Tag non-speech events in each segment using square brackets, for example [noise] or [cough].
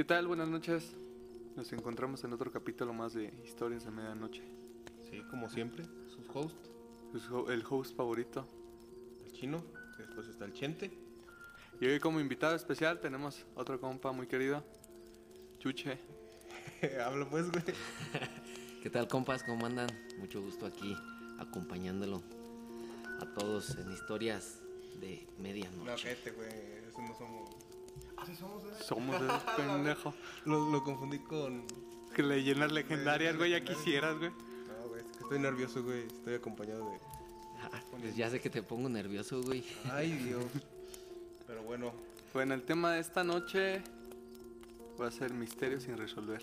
¿Qué tal? Buenas noches. Nos encontramos en otro capítulo más de Historias de Medianoche. Sí, como siempre, sus hosts, ho- El host favorito. el chino, que después está el chente. Y hoy como invitado especial tenemos otro compa muy querido, Chuche. [laughs] Habla pues, güey. ¿Qué tal, compas? ¿Cómo andan? Mucho gusto aquí acompañándolo a todos en historias de No, medianoche. gente, güey, eso no somos. Sí somos, güey. Somos. [laughs] Lo, lo confundí con. Que leyendas legendarias, güey, ya quisieras, güey. No, güey, es que estoy nervioso, güey. Estoy acompañado de. Ah, pues ya sé que te pongo nervioso, güey. Ay, Dios. Pero bueno, Bueno, el tema de esta noche va a ser misterios sin resolver.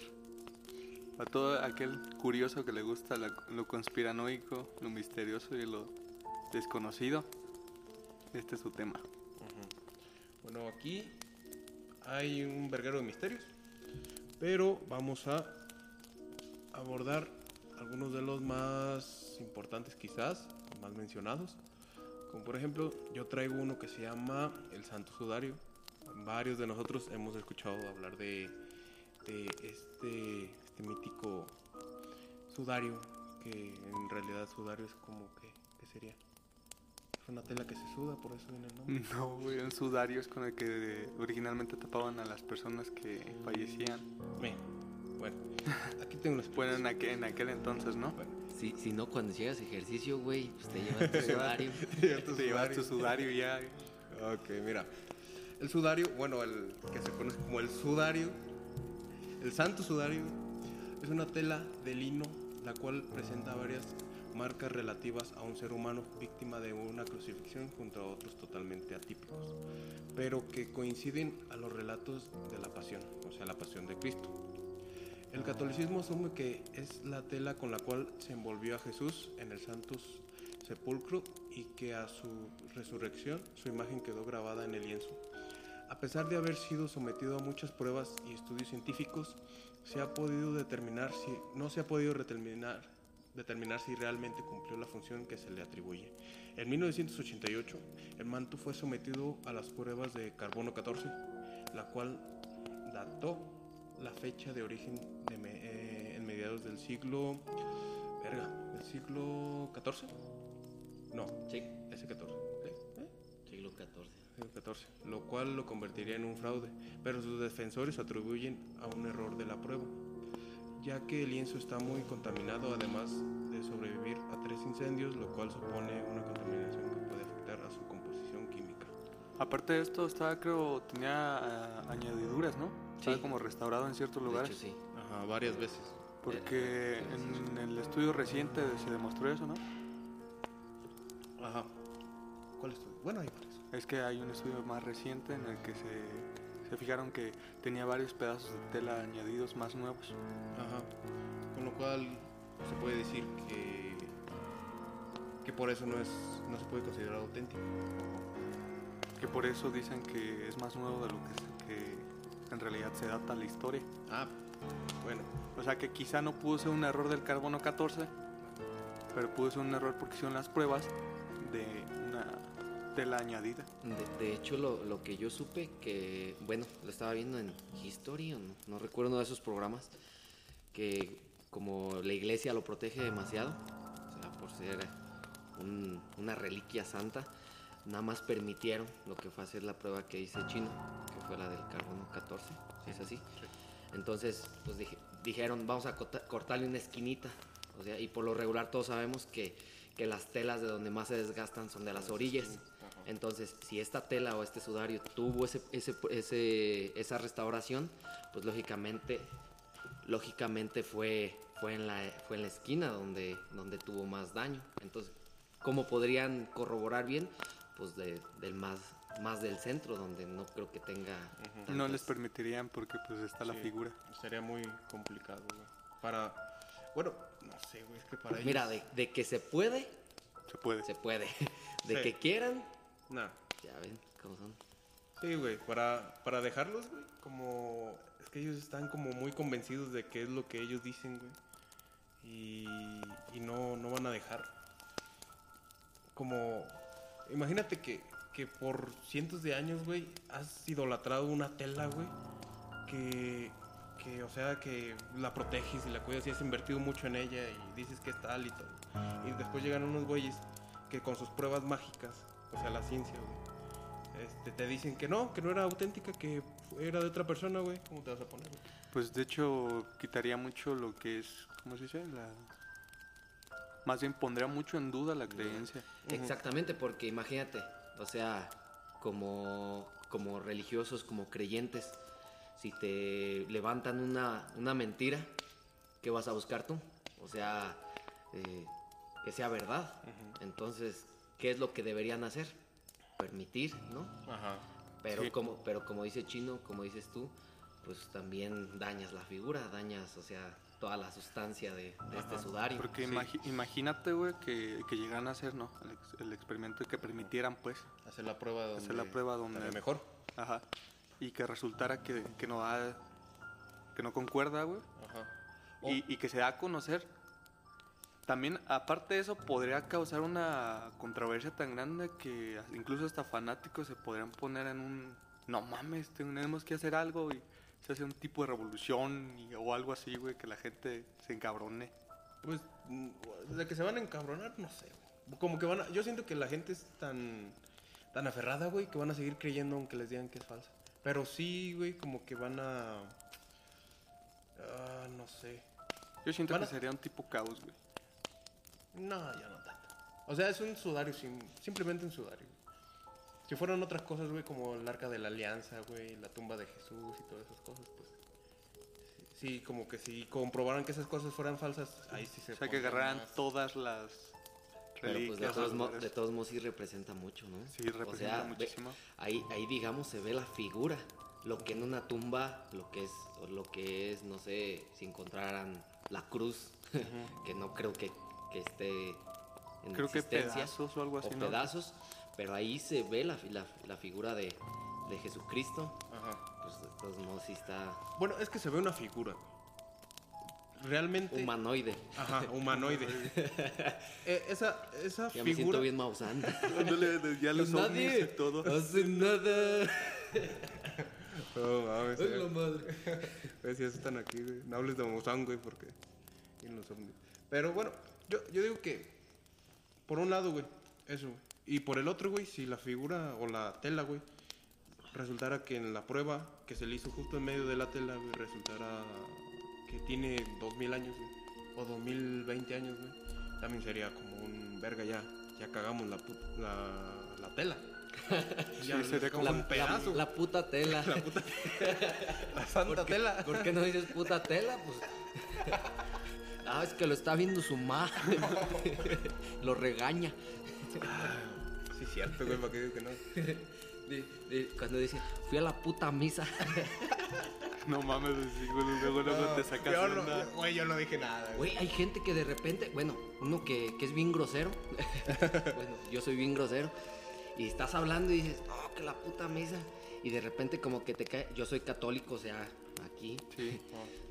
A todo aquel curioso que le gusta la- lo conspiranoico, lo misterioso y lo desconocido, este es su tema. bueno, aquí hay un verguero de misterios. Pero vamos a abordar algunos de los más importantes, quizás, más mencionados. Como por ejemplo, yo traigo uno que se llama el Santo Sudario. Varios de nosotros hemos escuchado hablar de, de este, este mítico sudario, que en realidad sudario es como que, ¿qué sería? Es una tela que se suda, por eso viene el nombre. [laughs] No, güey, un sudario es con el que eh, originalmente tapaban a las personas que fallecían. Bien, Bueno, [laughs] aquí tengo unas Bueno, en aquel, en aquel entonces, ¿no? Si, si no, cuando llegas a ejercicio, güey, pues te [laughs] llevas tu sudario. Te llevas tu sudario ya. Ok, mira. El sudario, bueno, el que se conoce como el sudario, el santo sudario, es una tela de lino la cual presenta varias marcas relativas a un ser humano víctima de una crucifixión junto a otros totalmente atípicos, pero que coinciden a los relatos de la pasión, o sea, la pasión de Cristo. El catolicismo asume que es la tela con la cual se envolvió a Jesús en el Santo Sepulcro y que a su resurrección su imagen quedó grabada en el lienzo. A pesar de haber sido sometido a muchas pruebas y estudios científicos, se ha podido determinar si no se ha podido determinar, determinar si realmente cumplió la función que se le atribuye. En 1988, el manto fue sometido a las pruebas de carbono 14, la cual dató la fecha de origen de me- eh, en mediados del siglo verga, del siglo 14. No, Sí, ese 14. ¿qué? ¿Eh? siglo XIV. Siglo 14, lo cual lo convertiría en un fraude, pero sus defensores atribuyen a un error de la prueba, ya que el lienzo está muy contaminado además de sobrevivir a tres incendios, lo cual supone una contaminación que puede afectar a su composición química. Aparte de esto, estaba, creo, tenía ah, añadiduras, ¿no? Estaba Sí. como restaurado en ciertos De lugares. hecho, sí. Ajá, varias veces. Porque en el estudio reciente se demostró eso, ¿no? Ajá. ¿Cuál es tu? Bueno, hay varios. Es que hay un estudio más reciente en el que se, se fijaron que tenía varios pedazos de tela añadidos más nuevos. Ajá. Con lo cual se puede decir que que por eso no es no se puede considerar auténtico. Que por eso dicen que es más nuevo de lo que, que en realidad se data la historia. Ah, bueno. O sea que quizá no pudo ser un error del carbono 14, pero pudo ser un error porque hicieron las pruebas de una tela añadida. De, de hecho, lo, lo que yo supe, que, bueno, lo estaba viendo en History, no, no recuerdo uno de esos programas, que como la iglesia lo protege demasiado, o sea, por ser un- una reliquia santa, nada más permitieron lo que fue hacer la prueba que hice chino, que fue la del carbono 14, si es así. Entonces, pues dije- dijeron, vamos a cortarle una esquinita. O sea, y por lo regular todos sabemos que, que las telas de donde más se desgastan son de las orillas. Entonces, si esta tela o este sudario tuvo ese, ese, ese- esa restauración, pues lógicamente, lógicamente fue, fue en la, fue en la esquina donde, donde tuvo más daño. Entonces, ¿cómo podrían corroborar bien? Pues de- del más, más del centro, donde no creo que tenga... No les permitirían porque pues está la figura. Sería muy complicado, güey. Para. Bueno, no sé, güey. Es que para mira, ellos- de, de que se puede, Se puede. se puede. [laughs] De Sí. que quieran, Nah. ya ven cómo son. Sí, güey. Para, para dejarlos, güey. Como. Es que ellos están como muy convencidos de que es lo que ellos dicen, güey. Y, y no, no van a dejar. Como. Imagínate que, que por cientos de años, güey, has idolatrado una tela, güey. Que, que, o sea, que la proteges y la cuidas y has invertido mucho en ella y dices que es tal y todo. Y después llegan unos güeyes que con sus pruebas mágicas, o sea, la ciencia, güey, este, te dicen que no, que no era auténtica, que era de otra persona, güey. ¿Cómo te vas a poner? güey? Pues de hecho quitaría mucho lo que es, ¿cómo se dice? La... Más bien pondría mucho en duda la creencia. Exactamente, porque imagínate, o sea, como, como religiosos, como creyentes, si te levantan una, una mentira, ¿qué vas a buscar tú? O sea, eh, que sea verdad. Entonces, ¿qué es lo que deberían hacer? Permitir, ¿no? Ajá. Pero, Sí. como, pero como dice Chino, como dices tú, pues también dañas la figura, dañas, o sea, toda la sustancia de, de este sudario. Porque Sí. imagi- imagínate, güey, que, que llegaran a hacer, ¿no? El, ex- el experimento y que permitieran, pues, Hacer la prueba donde. hacer la prueba donde... mejor. Ajá. Y que resultara que, que no da... Que no concuerda, güey. Ajá. Y, y que se da a conocer. También, aparte de eso, podría causar una controversia tan grande que incluso hasta fanáticos se podrían poner en un... No mames, tenemos que hacer algo y se hace un tipo de revolución y- o algo así, güey, que la gente se encabrone. Pues, mm, de que se van a encabronar, no sé, güey. Como que van a... Yo siento que la gente es tan... Tan aferrada, güey, que van a seguir creyendo aunque les digan que es falsa. Pero sí, güey, como que van a... Ah, no sé. Yo siento Van que a- sería un tipo caos, güey. No, ya no tanto. O sea, es un sudario, sim- simplemente un sudario. Si fueran otras cosas, güey, como el arca de la alianza, güey, la tumba de Jesús y todas esas cosas, pues... Sí, como que si comprobaran que esas cosas fueran falsas, ahí sí se O sea, que agarraran más- todas las Pero pues de todos, mo- lugares. de todos modos sí representa mucho, ¿no? Sí, representa muchísimo. ahí, ahí digamos se ve la figura. Lo que en una tumba, lo que es, o lo que es, no sé, si encontraran la cruz, [laughs] que no creo que, que esté en Creo que existencia, pedazos o algo así, o ¿no? pedazos, pero ahí se ve la, la, la figura de, de Jesucristo. Ajá. Pues de todos modos sí está Bueno, es que se ve una figura. Realmente... humanoide. Ajá, humanoide. [laughs] Eh, esa esa Ya me siento figura... bien [laughs] de- ya los y todo. hace nada. No [laughs] mames, Ay, eh. la madre. Si eso están aquí, güey. No hables de Mozán, güey, porque. Y los ovnis. Pero bueno, yo, yo digo que. Por un lado, güey, eso. Y por el otro, güey, si la figura o la tela, güey, resultara que en la prueba que se le hizo justo en medio de la tela, güey, resultara que tiene 2000 años, güey. O 2020 años, güey. También sería como un verga ya. Ya cagamos la, put- la, la tela. [laughs] ya sería como la- un un pedazo. La puta tela. La puta. [laughs] la santa tela. ¿Por qué no dices puta tela? Pues. [laughs] Ah, es que lo está viendo su madre. [laughs] lo regaña. Sí, cierto, güey, para que digo que no. [laughs] De- de- cuando dice, fui a la puta misa. [laughs] No mames, sí, güey, luego, luego te sacas yo onda. no, güey, yo no dije nada. güey. Güey, hay gente que de repente, bueno, uno que, que es bien grosero. bueno, yo soy bien grosero. Y estás hablando y dices, oh, que la puta misa. Y de repente como que te cae, yo soy católico, o sea, aquí. Sí.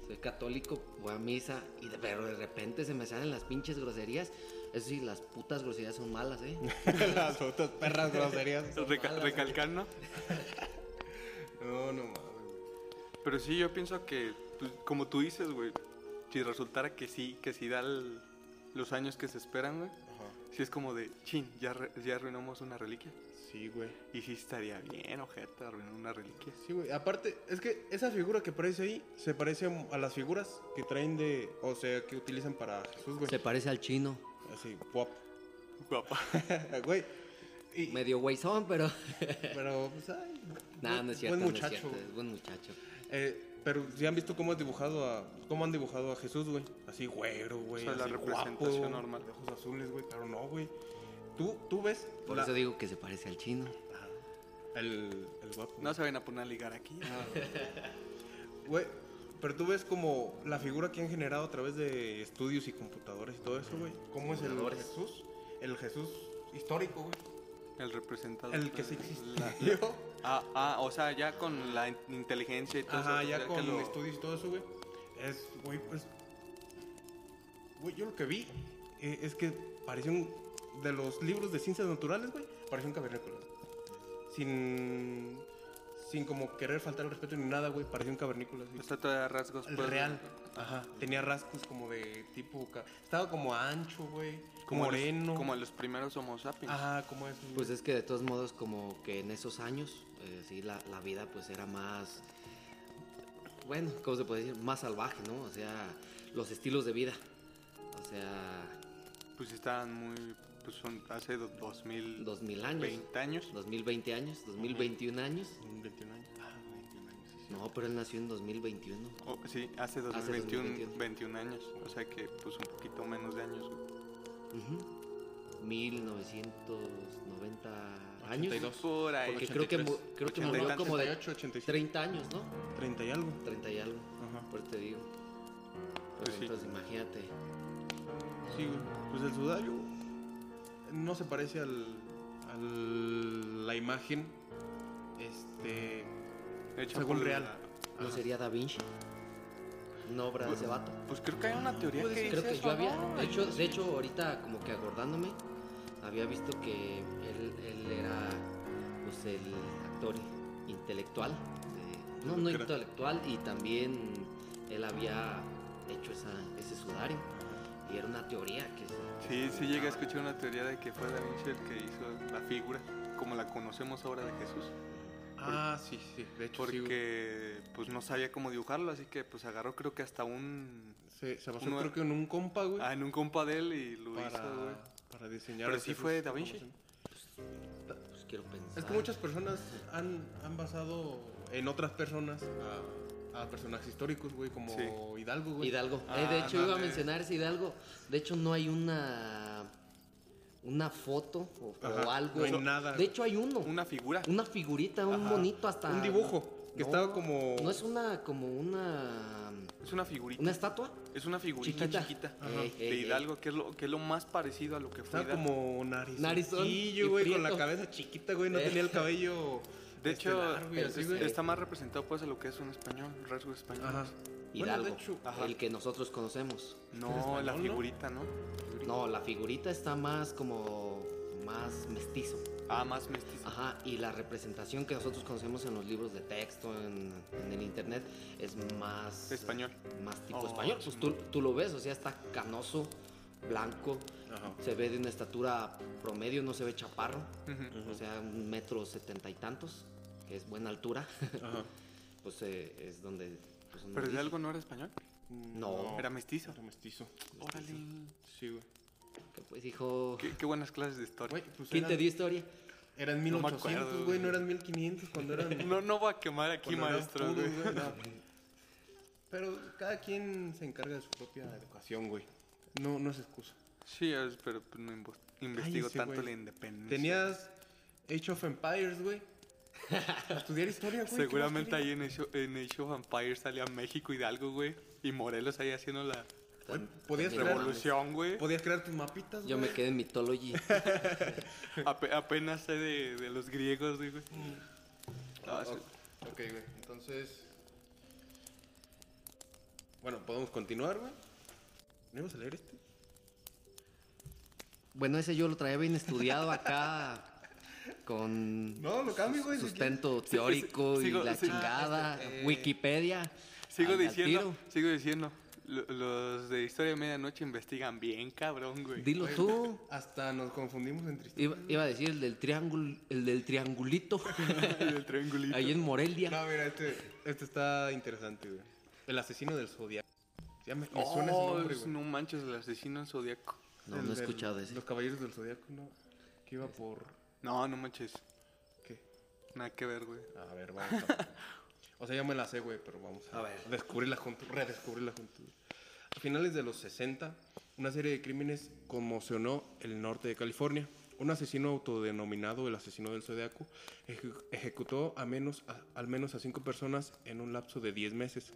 Soy católico, voy a misa, y de, pero de repente se me salen las pinches groserías. Eso sí, las putas groserías son malas, ¿eh? [laughs] [laughs] Las otras perras groserías. Reca- recalcando. [laughs] No, no mames. güey. Pero sí, yo pienso que, pues, como tú dices, güey, si resultara que sí, que sí da el- los años que se esperan, güey, sí es como de, chin, ya, re- ya arruinamos una reliquia. Sí, güey. Y sí estaría bien, ojete, arruinar una reliquia. Sí, güey. Aparte, es que esa figura que aparece ahí se parece a las figuras que traen de. O sea, que utilizan para Jesús, güey. Se parece al chino. Así, guap. Guapa. [laughs] güey. Y- Medio güeyzón, pero. pero, pues, ay. [laughs] Nada, no es cierto. Buen no es muchacho. cierto, es buen muchacho. Eh, Pero si han visto cómo han dibujado a cómo han dibujado a Jesús, güey. Así güero, güey. O sea, la representación guapo, normal. de ojos azules, güey. Pero no, güey. Tú, tú ves Por la- eso digo que se parece al chino. el, el guapo. No se vayan a poner a ligar aquí. Güey, pero tú ves como la figura que han generado a través de estudios y computadoras y todo eso, güey. ¿Cómo es el Computadores. Jesús? El Jesús histórico, güey. El representado. El que sí La- existió. [laughs] Ah, ah, o sea, ya con la in- inteligencia y todo Ajá, eso. ya que con lo- estudios y todo eso, güey. Es, güey, pues. Güey, yo lo que vi eh, es que parecía un. De los libros de ciencias naturales, güey, parecía un cavernícola. Sin. Sin como querer faltar el respeto ni nada, güey, parecía un cavernícola. así. Sea, todavía rasgos. El pues, real. Ajá. Tenía rasgos como de tipo. Estaba como ancho, güey. Como moreno. Los, como los primeros Homo sapiens. Ajá, como eso. Pues es que de todos modos como que en esos años, eh, sí, la, la vida pues era más, bueno, ¿cómo se puede decir? Más salvaje, ¿no? O sea, los estilos de vida. O sea, Pues estaban muy. Pues son hace do- 2000. 2000 años. 20 años. 2020 años, 2021 años. 21 años. Ah, 21 años, sí, sí. No, pero él nació en 2021. Oh, sí, hace 2021, 21 años. O sea que, pues un poquito menos de años. güey. Ujú. 1990 años. 82. Por ahí. Porque creo que, creo que 80 y murió como de 88, 87. 30 años, ¿no? 30 y algo. 30 y algo. Ajá. Por eso te digo. Pues Pues sí. entonces imagínate. Sí. Pues el sudario no se parece al, al la imagen este Hecha según real. la- ¿No sería Da Vinci? Una obra de ese vato. Pues creo que hay una teoría que dice Creo que eso, yo había, ¿no? de hecho, de hecho ahorita como que acordándome, había visto que él, él era pues el actor intelectual, de- no, no intelectual, y también él había hecho esa, ese sudario. Y era una teoría que se- Sí, sí llegué a escuchar una teoría de que fue Da Vinci el que hizo la figura, como la conocemos ahora de Jesús. Ah, sí, sí, de hecho sí. Porque pues no sabía cómo dibujarlo, así que pues agarró creo que hasta un... Se, se basó uno- creo que en un compa, güey, Ah, en un compa de él y lo para, hizo, güey. para diseñar. Pero sí Jesús fue Da Vinci. son. pues quiero pensar. Es que muchas personas han, han basado en otras personas a personajes históricos, güey, como Sí. Hidalgo, güey. Hidalgo. Ah, Eh, de hecho, iba a mencionar ese Hidalgo. De hecho, no hay una una foto o, o algo. no hay nada. De hecho, hay uno. Una figura. Una figurita, un Ajá. monito hasta. Un dibujo, que estaba como- No es una, como una. Es una figurita. ¿Una estatua? Es una figurita Chiquita. chiquita, Ajá. Ey, de ey. Hidalgo, que es, lo, que es lo más parecido a lo que fue Estaba Hidalgo. como nariz. Narizón y güey, con la cabeza chiquita, güey, no Eh. tenía el cabello. De este, hecho, así, güey. está más representado pues a lo que es un español, rasgos españoles. Ajá. Bueno, Hidalgo. de hecho, ajá. el que nosotros conocemos. No, español, la figurita, ¿no? No, la figurita está más como. más mestizo. Ah, más mestizo. Ajá, y la representación que nosotros conocemos en los libros de texto, en, en el internet, es más... Español. Más tipo Oh, español. Pues tú, tú lo ves, o sea, está canoso, blanco, Ajá. se ve de una estatura promedio, no se ve chaparro, Ujú. o sea, un metro setenta y tantos, que es buena altura, Ajá. [laughs] pues eh, es donde... pues, Pero dice. Hidalgo no era español. No. Era mestizo. Era mestizo. Órale. Sí, güey. Que, Pues hijo... Qué, qué buenas clases de historia. Güey, pues ¿Quién eran, te dio historia? Eran No me 1800, acuerdo, güey, no eran 1500 cuando eran. [laughs] No, no voy a quemar aquí, maestro. puros, güey. güey, no. [laughs] Pero cada quien se encarga de su propia educación, güey. No, no es excusa. Sí, pero pues, no investigo Cállese, tanto güey. la independencia. Tenías Age of Empires, güey. [laughs] Estudiar historia, güey. ¿qué más Seguramente ahí en Age, of- en Age of Empires salía México, Hidalgo, güey. Y Morelos ahí haciendo la Podías revolución, güey. podías crear tus mapitas, Yo güey. me quedé en Mythology. [laughs] [laughs] Ape- apenas sé de, de los griegos, güey. Ah, sí. Ok, güey. Entonces. Bueno, podemos continuar, güey. ¿No ibas a leer este? Bueno, ese yo lo traía bien estudiado acá con No, lo cambio, güey. si sustento teórico sigo- y la sí. chingada, Eh, Wikipedia. Sigo diciendo, sigo diciendo. lo- Los de Historia de Medianoche investigan bien, cabrón, güey. Dilo tú. Hasta nos confundimos entre Iba, iba a decir el del triángulo, el del triangulito, [laughs] El triangulito. ahí en Morelia. No, mira, este, este está interesante, güey. El asesino del zodiaco. Ya me, me suena ese Oh, nombre, es- güey. no manches, el asesino en Zodíaco. No, El no he del- escuchado ese. Los caballeros del zodiaco, no. Que iba por. No, no manches. ¿Qué? Nada que ver, güey. A ver, vamos a [laughs] O sea, ya me la sé, güey, pero vamos a, A ver. descubrirla juntos, redescubrirla juntos. A finales de los 60, una serie de crímenes conmocionó el norte de California. Un asesino autodenominado el asesino del Zodiaco eje- ejecutó a menos, a- al menos a cinco personas en un lapso de 10 meses.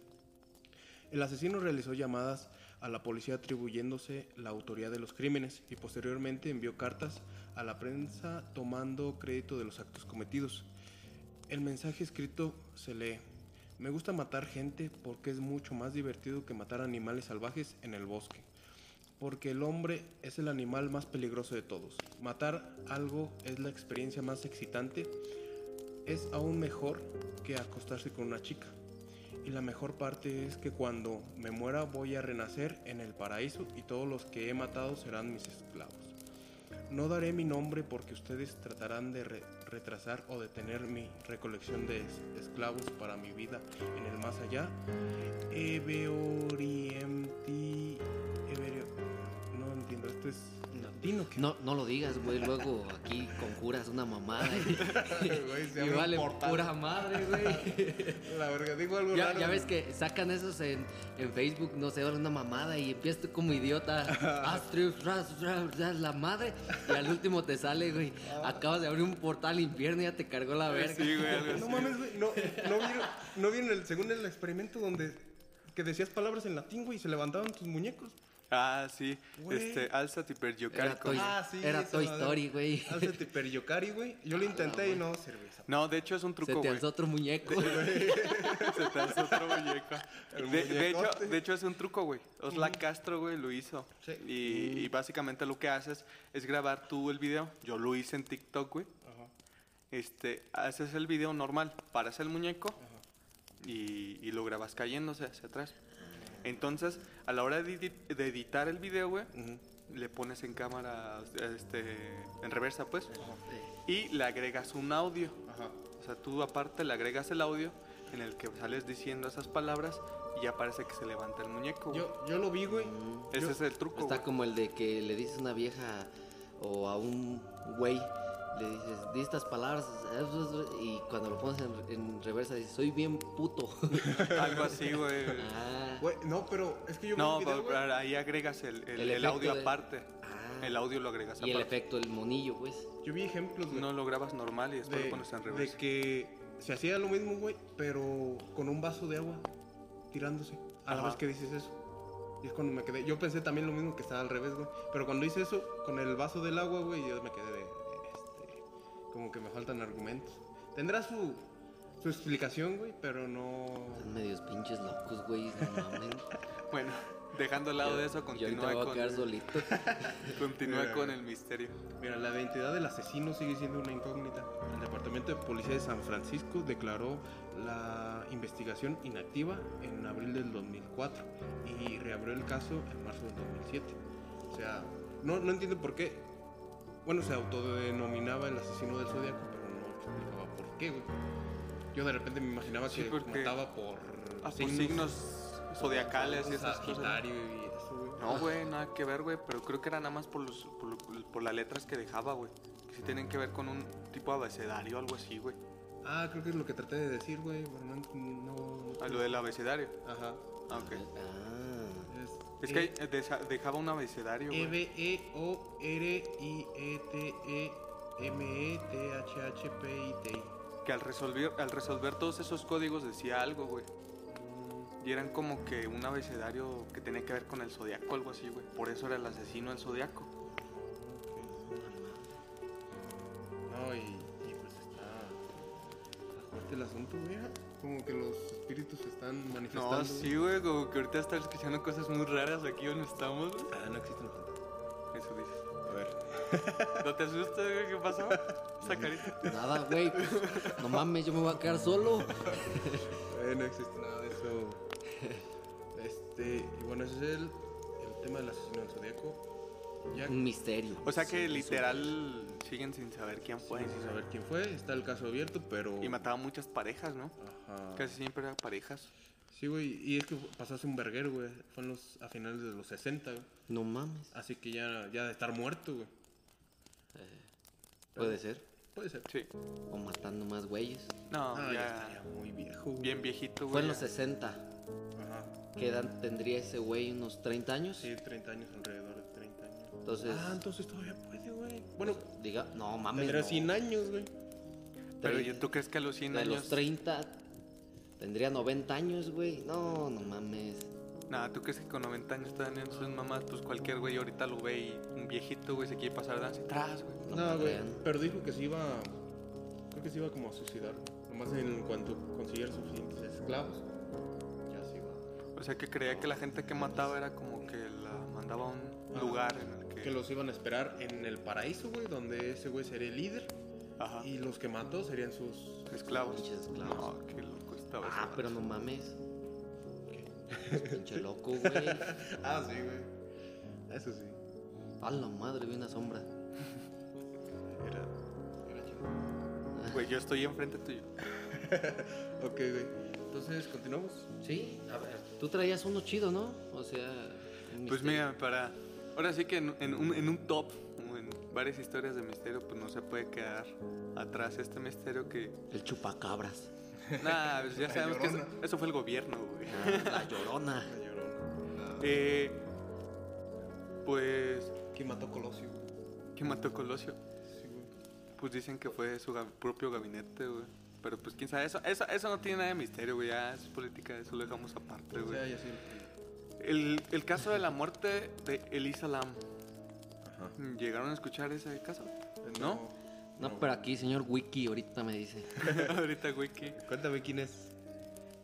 El asesino realizó llamadas a la policía atribuyéndose la autoría de los crímenes y posteriormente envió cartas a la prensa tomando crédito de los actos cometidos. El mensaje escrito se lee, me gusta matar gente porque es mucho más divertido que matar animales salvajes en el bosque. Porque el hombre es el animal más peligroso de todos. Matar algo es la experiencia más excitante. Es aún mejor que acostarse con una chica. Y la mejor parte es que cuando me muera voy a renacer en el paraíso y todos los que he matado serán mis esclavos. No daré mi nombre porque ustedes tratarán de re- retrasar o detener mi recolección de es- esclavos para mi vida en el más allá. Ebeorienti... Eberio... No entiendo, esto es No, no lo digas, güey. Luego aquí conjuras una mamada. [laughs] Güey, se y vale pura madre, güey. [laughs] La verga, digo algo Ya, raro. ya ves que sacan esos en, en Facebook, no sé, una mamada y empiezas tú como idiota. [laughs] Astrid, ras, ras, ras, la madre. Y al último te sale, güey. Acabas de abrir un portal infierno y ya te cargó la verga. Sí, güey, No mames, güey, no, no vieron, no vieron el, según el experimento donde que decías palabras en latín, güey, y se levantaban tus muñecos. Ah, sí. Güey. Este, alzate per Era Toy, Ah, sí, era esa Toy madre. Story, güey. Álzate per güey. Yo lo intenté y no sirve esa. No, de hecho es un Se truco, te güey. alzó otro muñeco. [laughs] Se te alzó otro muñeco. El De, de hecho, muñecote. de hecho es un truco, güey. Osla Castro, güey, lo hizo. Sí. Y, y básicamente lo que haces es grabar tú el video. Yo lo hice en TikTok, güey. Ajá. Este, haces el video normal, paras el muñeco y, y lo grabas cayéndose hacia atrás. Entonces, a la hora de, edi- de editar el video, güey, le pones en cámara, este, en reversa, pues, y le agregas un audio. Ajá. O sea, tú aparte le agregas el audio en el que sales diciendo esas palabras y ya parece que se levanta el muñeco. Yo, yo lo vi, güey. Ese yo- es el truco. Está güey. como el de que le dices a una vieja o a un güey, le dices, di estas palabras y cuando lo pones en, en reversa dices, soy bien puto. [laughs] Algo así, güey. ah, Güey, no, pero es que yo vi No, el video, pero ahí agregas el, el- El el audio de- aparte. Ah. El audio lo agregas y el aparte. efecto, el monillo, pues. Yo vi ejemplos, güey. No lo grabas normal y después de, lo pones en de reversa. que se hacía lo mismo, güey, pero con un vaso de agua tirándose. A la vez que dices eso. Y es cuando me quedé. Yo pensé también lo mismo que estaba al revés, güey. Pero cuando hice eso, con el vaso del agua, güey, yo me quedé de. Como que me faltan argumentos. Tendrá su, su explicación, güey, pero no. Son medios pinches locos, güey. No mames. [laughs] Bueno, dejando al lado de eso, Yo continúa me voy a con, quedar solito. [laughs] continúa Mira. con el misterio. Mira, la identidad del asesino sigue siendo una incógnita. El Departamento de Policía de San Francisco declaró la investigación inactiva en abril del 2004 y reabrió el caso en marzo del 2007. O sea, no, no entiendo por qué. Bueno, se autodenominaba el asesino del zodiaco, pero no explicaba por qué, güey. Yo de repente me imaginaba Sí, que mataba por Ah, por signos zodiacales y esas cosas. y eso, güey. No, güey, nada que ver, güey, pero creo que era nada más por, los, por, por las letras que dejaba, güey. Que sí tienen que ver con un tipo de abecedario o algo así, güey. Ah, creo que es lo que traté de decir, güey. no, no- Ah, lo del abecedario. Ajá. Ah, ok. Ah. Es que eh, deja- dejaba un abecedario, E. B E O R I E T E M E T H H P I T I. Que al resolver, al resolver todos esos códigos decía algo, güey. Y eran como que un abecedario que tenía que ver con el zodiaco, algo así, güey. Por eso era el asesino del zodiaco. No, y, y pues está, está fuerte el asunto, güey. Como que los espíritus se están manifestando. No, sí, güey, como que ahorita están escuchando cosas muy raras aquí donde estamos. güey. Ah, no existen los fantasmas. Eso dices. A ver. [laughs] ¿No te asustas, güey? ¿Qué pasó? Esa carita. Nada, güey. pues, no mames, yo me voy a quedar solo. Eh, no existe nada de eso. Este, y bueno, ese es el, el tema del asesino del zodiaco. Ya Un misterio. O sea que Sí, literal siguen sin saber quién fue. sin saber quién fue, está el caso abierto, pero. Y mataba muchas parejas, ¿no? Ajá. Casi siempre eran parejas. Sí, güey, y es que pasó hace un verguero, güey. Fue en los, a finales de los 60, güey. No mames. Así que ya, ya de estar muerto, güey. Puede ser. Puede ser. Sí. O matando más güeyes. No, Ah, ya ya. estaría muy viejo. güey. Bien viejito, güey. Fue en los ya. 60. Ajá. ¿Qué edad tendría ese güey? ¿Unos 30 años? Sí, 30 años, alrededor de 30 años. Entonces, Ah, entonces todavía puede, güey. Bueno, diga, no mames. tendría no. 100 años, güey. Pero Tre- ¿y ¿tú crees que a los 100 De años? los 30 tendría 90 años, güey. No, no mames. Nah, ¿tú crees que con 90 años todavía en sus mamás? Pues cualquier güey ahorita lo ve y un viejito, güey, se quiere pasar danza y tras, güey. No güey. Pero dijo que se iba. Creo que se iba como a suicidar. Nomás en cuanto consiguiera suficientes esclavos. Ya se iba. O sea, que creía que la gente que mataba era como que la mandaba a un Ajá. lugar en el que... Los iban a esperar en el paraíso, güey, donde ese güey sería el líder. Ajá. Y los que mató serían sus. Esclavos. Pinches esclavos. No, qué loco estaba Ah, pero no mames. Pinche loco, güey. [laughs] Ah, sí, güey. Eso sí. A la madre, vi una sombra. Era. Era chido. Güey, yo estoy enfrente tuyo. [laughs] Ok, güey. Entonces, continuamos. Sí, a ver. Tú traías uno chido, ¿no? O sea. Pues mira, para... Ahora sí que en, en un, en un top, o en varias historias de misterio, pues no se puede quedar atrás este misterio que... El chupacabras. [laughs] Nah, pues ya sabemos que eso, fue el gobierno, güey. Ah, la llorona. La llorona. [laughs] Eh, pues... ¿Quién mató a Colosio? ¿Quién mató a Colosio? Sí, güey. Pues dicen que fue su gab- propio gabinete, güey. Pero pues quién sabe, eso, eso, eso no tiene nada de misterio, güey. Ya es política, eso lo dejamos aparte, O güey. sea, ya sí. El, el caso de la muerte de Elisa Lam. Ajá. ¿Llegaron a escuchar ese caso? ¿No? No, pero aquí, señor Wiki, ahorita me dice. [laughs] Ahorita, que Cuéntame quién es.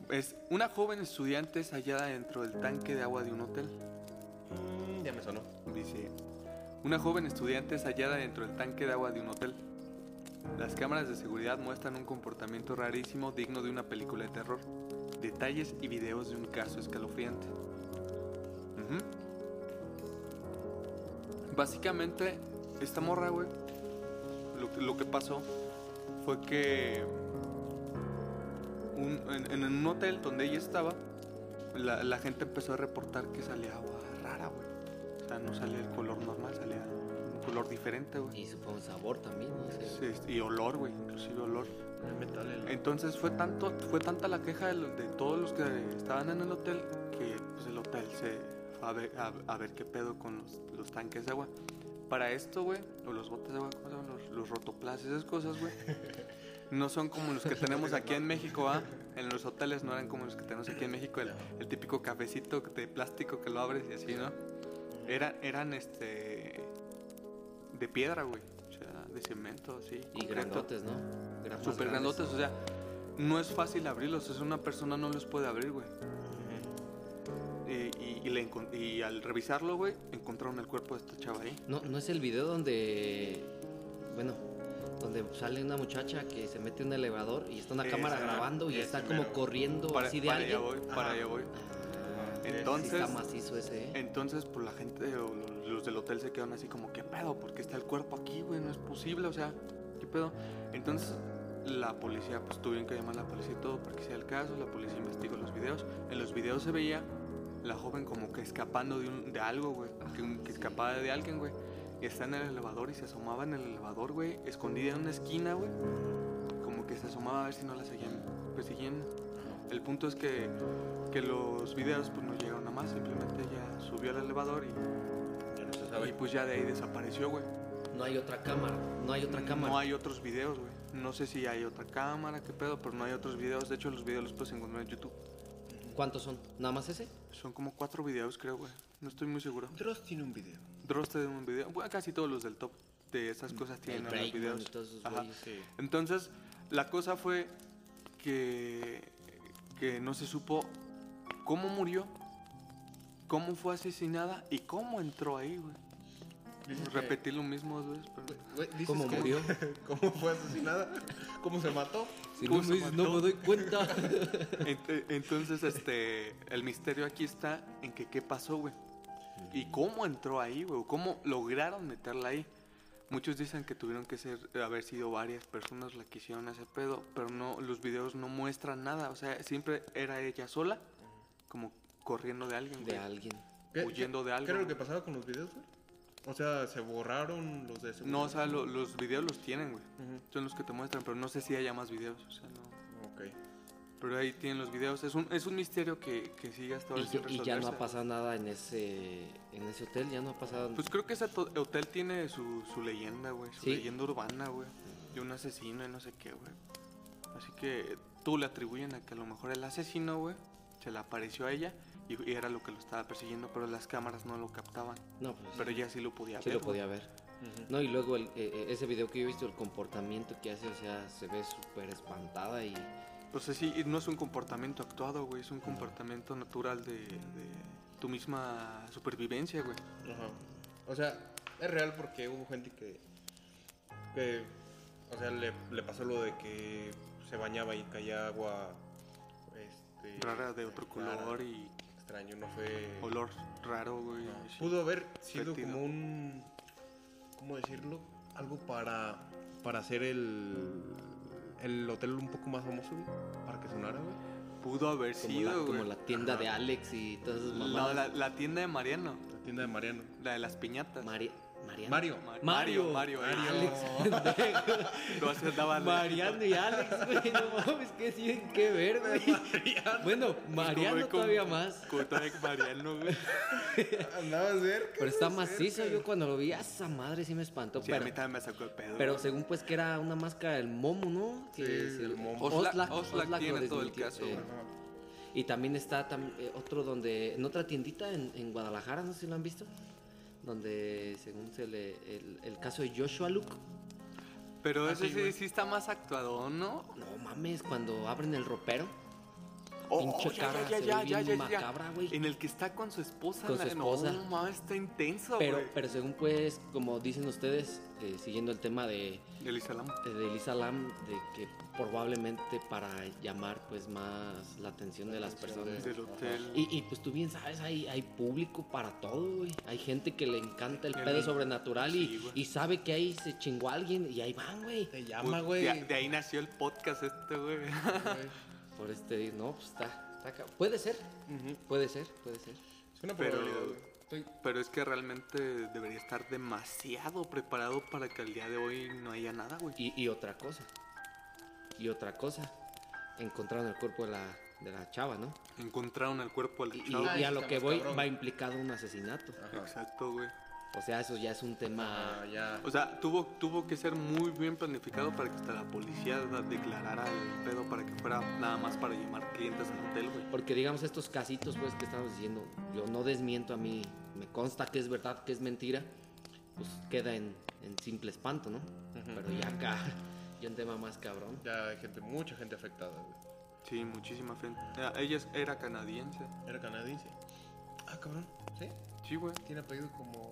es una joven estudiante es hallada dentro del tanque de agua de un hotel. Mm, ya me sonó. Dice, una joven estudiante es hallada dentro del tanque de agua de un hotel. Las cámaras de seguridad muestran un comportamiento rarísimo digno de una película de terror. Detalles y videos de un caso escalofriante. Básicamente, esta morra, güey, lo, que- lo que pasó fue que un- en, en un hotel donde ella estaba, la, la gente empezó a reportar que salía agua rara, güey. O sea, no salía el color normal, salía un color diferente, güey. Y supongo sabor también, no. Sí, y olor, güey, inclusive olor. El metal, el... Entonces fue tanto, fue tanta la queja de, los- de todos los que estaban en el hotel que pues, el hotel se a ver, a, a ver qué pedo con los, los tanques de agua. Para esto, güey, o los botes de agua, ¿cómo se llaman? Los, los rotoplas, esas cosas, güey. No son como los que tenemos aquí en México, ¿ah? En los hoteles no eran como los que tenemos aquí en México, el, el típico cafecito de plástico que lo abres y así, ¿no? Eran, eran este. de piedra, güey. O sea, de cemento, así. Y concreto. grandotes, ¿no? Gran- grandotes, o sea, no es fácil abrirlos, es una persona no los puede abrir, güey. Y, le al revisarlo, güey, encontraron el cuerpo de esta chava ahí. No, no es el video donde. Bueno, donde sale una muchacha que se mete en un elevador y está una cámara grabando y está como corriendo Para, así de para alguien. allá voy, para allá voy. Ah, sí Entonces, está macizo ese, ¿eh? entonces, pues la gente los del hotel se quedan así como, ¿qué pedo? porque está el cuerpo aquí, güey? No es posible, o sea, ¿qué pedo? Entonces, la policía, pues tuvieron que llamar a la policía y todo para que sea el caso. La policía investigó los videos. En los videos se veía la joven como que escapando de, un- de algo, güey. Que, que escapaba de alguien, güey. Y está en el elevador y se asomaba en el elevador, güey. Escondida en una esquina, güey. Como que se asomaba a ver si no la seguían persiguiendo. El punto es que, que los videos pues no llegaron a más. Simplemente ella subió al elevador y, Ya no se y sabe. pues ya de ahí desapareció, güey. No hay otra cámara, no hay otra cámara. No hay otros videos, güey. No sé si hay otra cámara, qué pedo, pero no hay otros videos. De hecho, los videos los puedes encontrar en YouTube. ¿Cuántos son? ¿Nada más ese? Son como cuatro videos, creo, güey. No estoy muy seguro. Dross tiene un video. Dross tiene un video. Bueno, casi todos los del top de esas cosas El tienen los videos. todos Ajá. Sí. Entonces, la cosa fue que, que no se supo cómo murió, cómo fue asesinada y cómo entró ahí, güey. Repetir lo mismo dos veces, pero... ¿Cómo murió? [laughs] ¿Cómo fue asesinada? ¿Cómo se mató? Si ¿Cómo no me dices, no me doy cuenta. [laughs] Ent- Entonces, este, el misterio aquí está en que qué pasó, güey. Y cómo entró ahí, güey. Cómo lograron meterla ahí. Muchos dicen que tuvieron que ser, haber sido varias personas las que hicieron ese pedo, pero no, los videos no muestran nada. O sea, siempre era ella sola, como corriendo de alguien, De güey. alguien. ¿Qué- Huyendo de algo, ¿Qué era lo que pasaba con los videos, güey? O sea, se borraron los de ese No, o sea, lo- los videos los tienen, güey. Son los que te muestran, pero no sé si haya más videos, o sea, no. Ok. Pero ahí tienen los videos. Es un, es un misterio que, que sigue hasta ahora Y, sin ya- y ya no ha pasado nada en ese en ese hotel, ya no ha pasado. Pues creo que ese hotel tiene su, su leyenda, güey. Su Sí. leyenda urbana, güey. De un asesino y no sé qué, güey. Así que tú le atribuyen a que a lo mejor el asesino, güey, se le apareció a ella y, y era lo que lo estaba persiguiendo, pero las cámaras no lo captaban. no, pues, Pero ella sí lo podía sí ver. lo güey. podía ver. No, y luego el- eh, eh, ese video que yo he visto, el comportamiento que hace, o sea, se ve súper espantada y sea, sí, no es un comportamiento actuado, güey. Es un comportamiento natural de, de tu misma supervivencia, güey. Ajá. O sea, es real porque hubo gente que. que o sea, le, le pasó lo de que se bañaba y caía agua. Este, Rara de otro rara, color y Extraño, no fue. olor raro, güey. Pudo haber sido como un. ¿Cómo decirlo? Algo para. para hacer el. el hotel un poco más famoso, güey. Para que sonara, güey. Pudo haber como, sido, la, güey. como la tienda de Alex y todas esas No, mamadas. la, la tienda de Mariano. La tienda de Mariano. La de las piñatas. Mari- Mariano. Mario. Ma- Mario. Mario, Mario. [laughs] [laughs] Daba Mariano y Alex, [laughs] güey, no mames, ¿qué tienen que ver, güey? Bueno, Mariano todavía más. Todavía que Mariano, güey. Andaba cerca. Pero está macizo, yo cuando lo vi, a esa madre sí me espantó. Sí, a pero, mí también me sacó el pedo. pero según pues que era una máscara del Momo, ¿no? Que Sí, el Momo. Lo tiene todo el caso, eh. güey. Y también está tam- eh, otro donde, en otra tiendita en, en Guadalajara, no sé si lo han visto, donde según se le, el, el caso de Joshua Luke. Pero Ah, ese sí, sí, está más actuado, ¿no? No mames, cuando abren el ropero. Oh, Pinche ya, cara, ya, se ya, ve ya, bien ya, ya. macabra, güey. En el que está con su esposa. Con la- su esposa. No, mames, está intenso, Pero, güey. pero según pues, como dicen ustedes, eh, siguiendo el tema de, El Islam. eh, de Elisa Lam, de que probablemente para llamar pues más la atención de las personas. Del hotel. Y, y, pues tú bien sabes, hay, hay público para todo, güey. Hay gente que le encanta el El- pedo sobrenatural y, Sí, güey. y sabe que ahí se chingó alguien y ahí van, güey. Te llama, güey. De, de ahí nació el podcast este, güey. Por este, no, pues está, está ca- Puede ser, puede ser, puede ser. Es una Pero- probabilidad, güey. Estoy- Pero es que realmente debería estar demasiado preparado para que al día de hoy no haya nada, güey. Y, y otra cosa, y otra cosa, encontraron el cuerpo de la, de la chava, ¿no? Encontraron el cuerpo de la y- chava. y a lo que voy cabrón. va implicado un asesinato. Exacto, güey. O sea, eso ya es un tema... Ah, ya. O sea, tuvo, tuvo que ser muy bien planificado para que hasta la policía declarara el pedo para que fuera nada más para llamar clientes al hotel, güey. Porque digamos estos casitos pues que estamos diciendo, yo no desmiento a mí, me consta que es verdad, que es mentira, pues queda en, en simple espanto, ¿no? Pero ya acá, [laughs] ya un tema más cabrón. Ya hay gente, mucha gente afectada, güey. Sí, muchísima gente. Ella era canadiense. Era canadiense. Ah, cabrón. ¿Sí? Sí, güey. Tiene apellido como.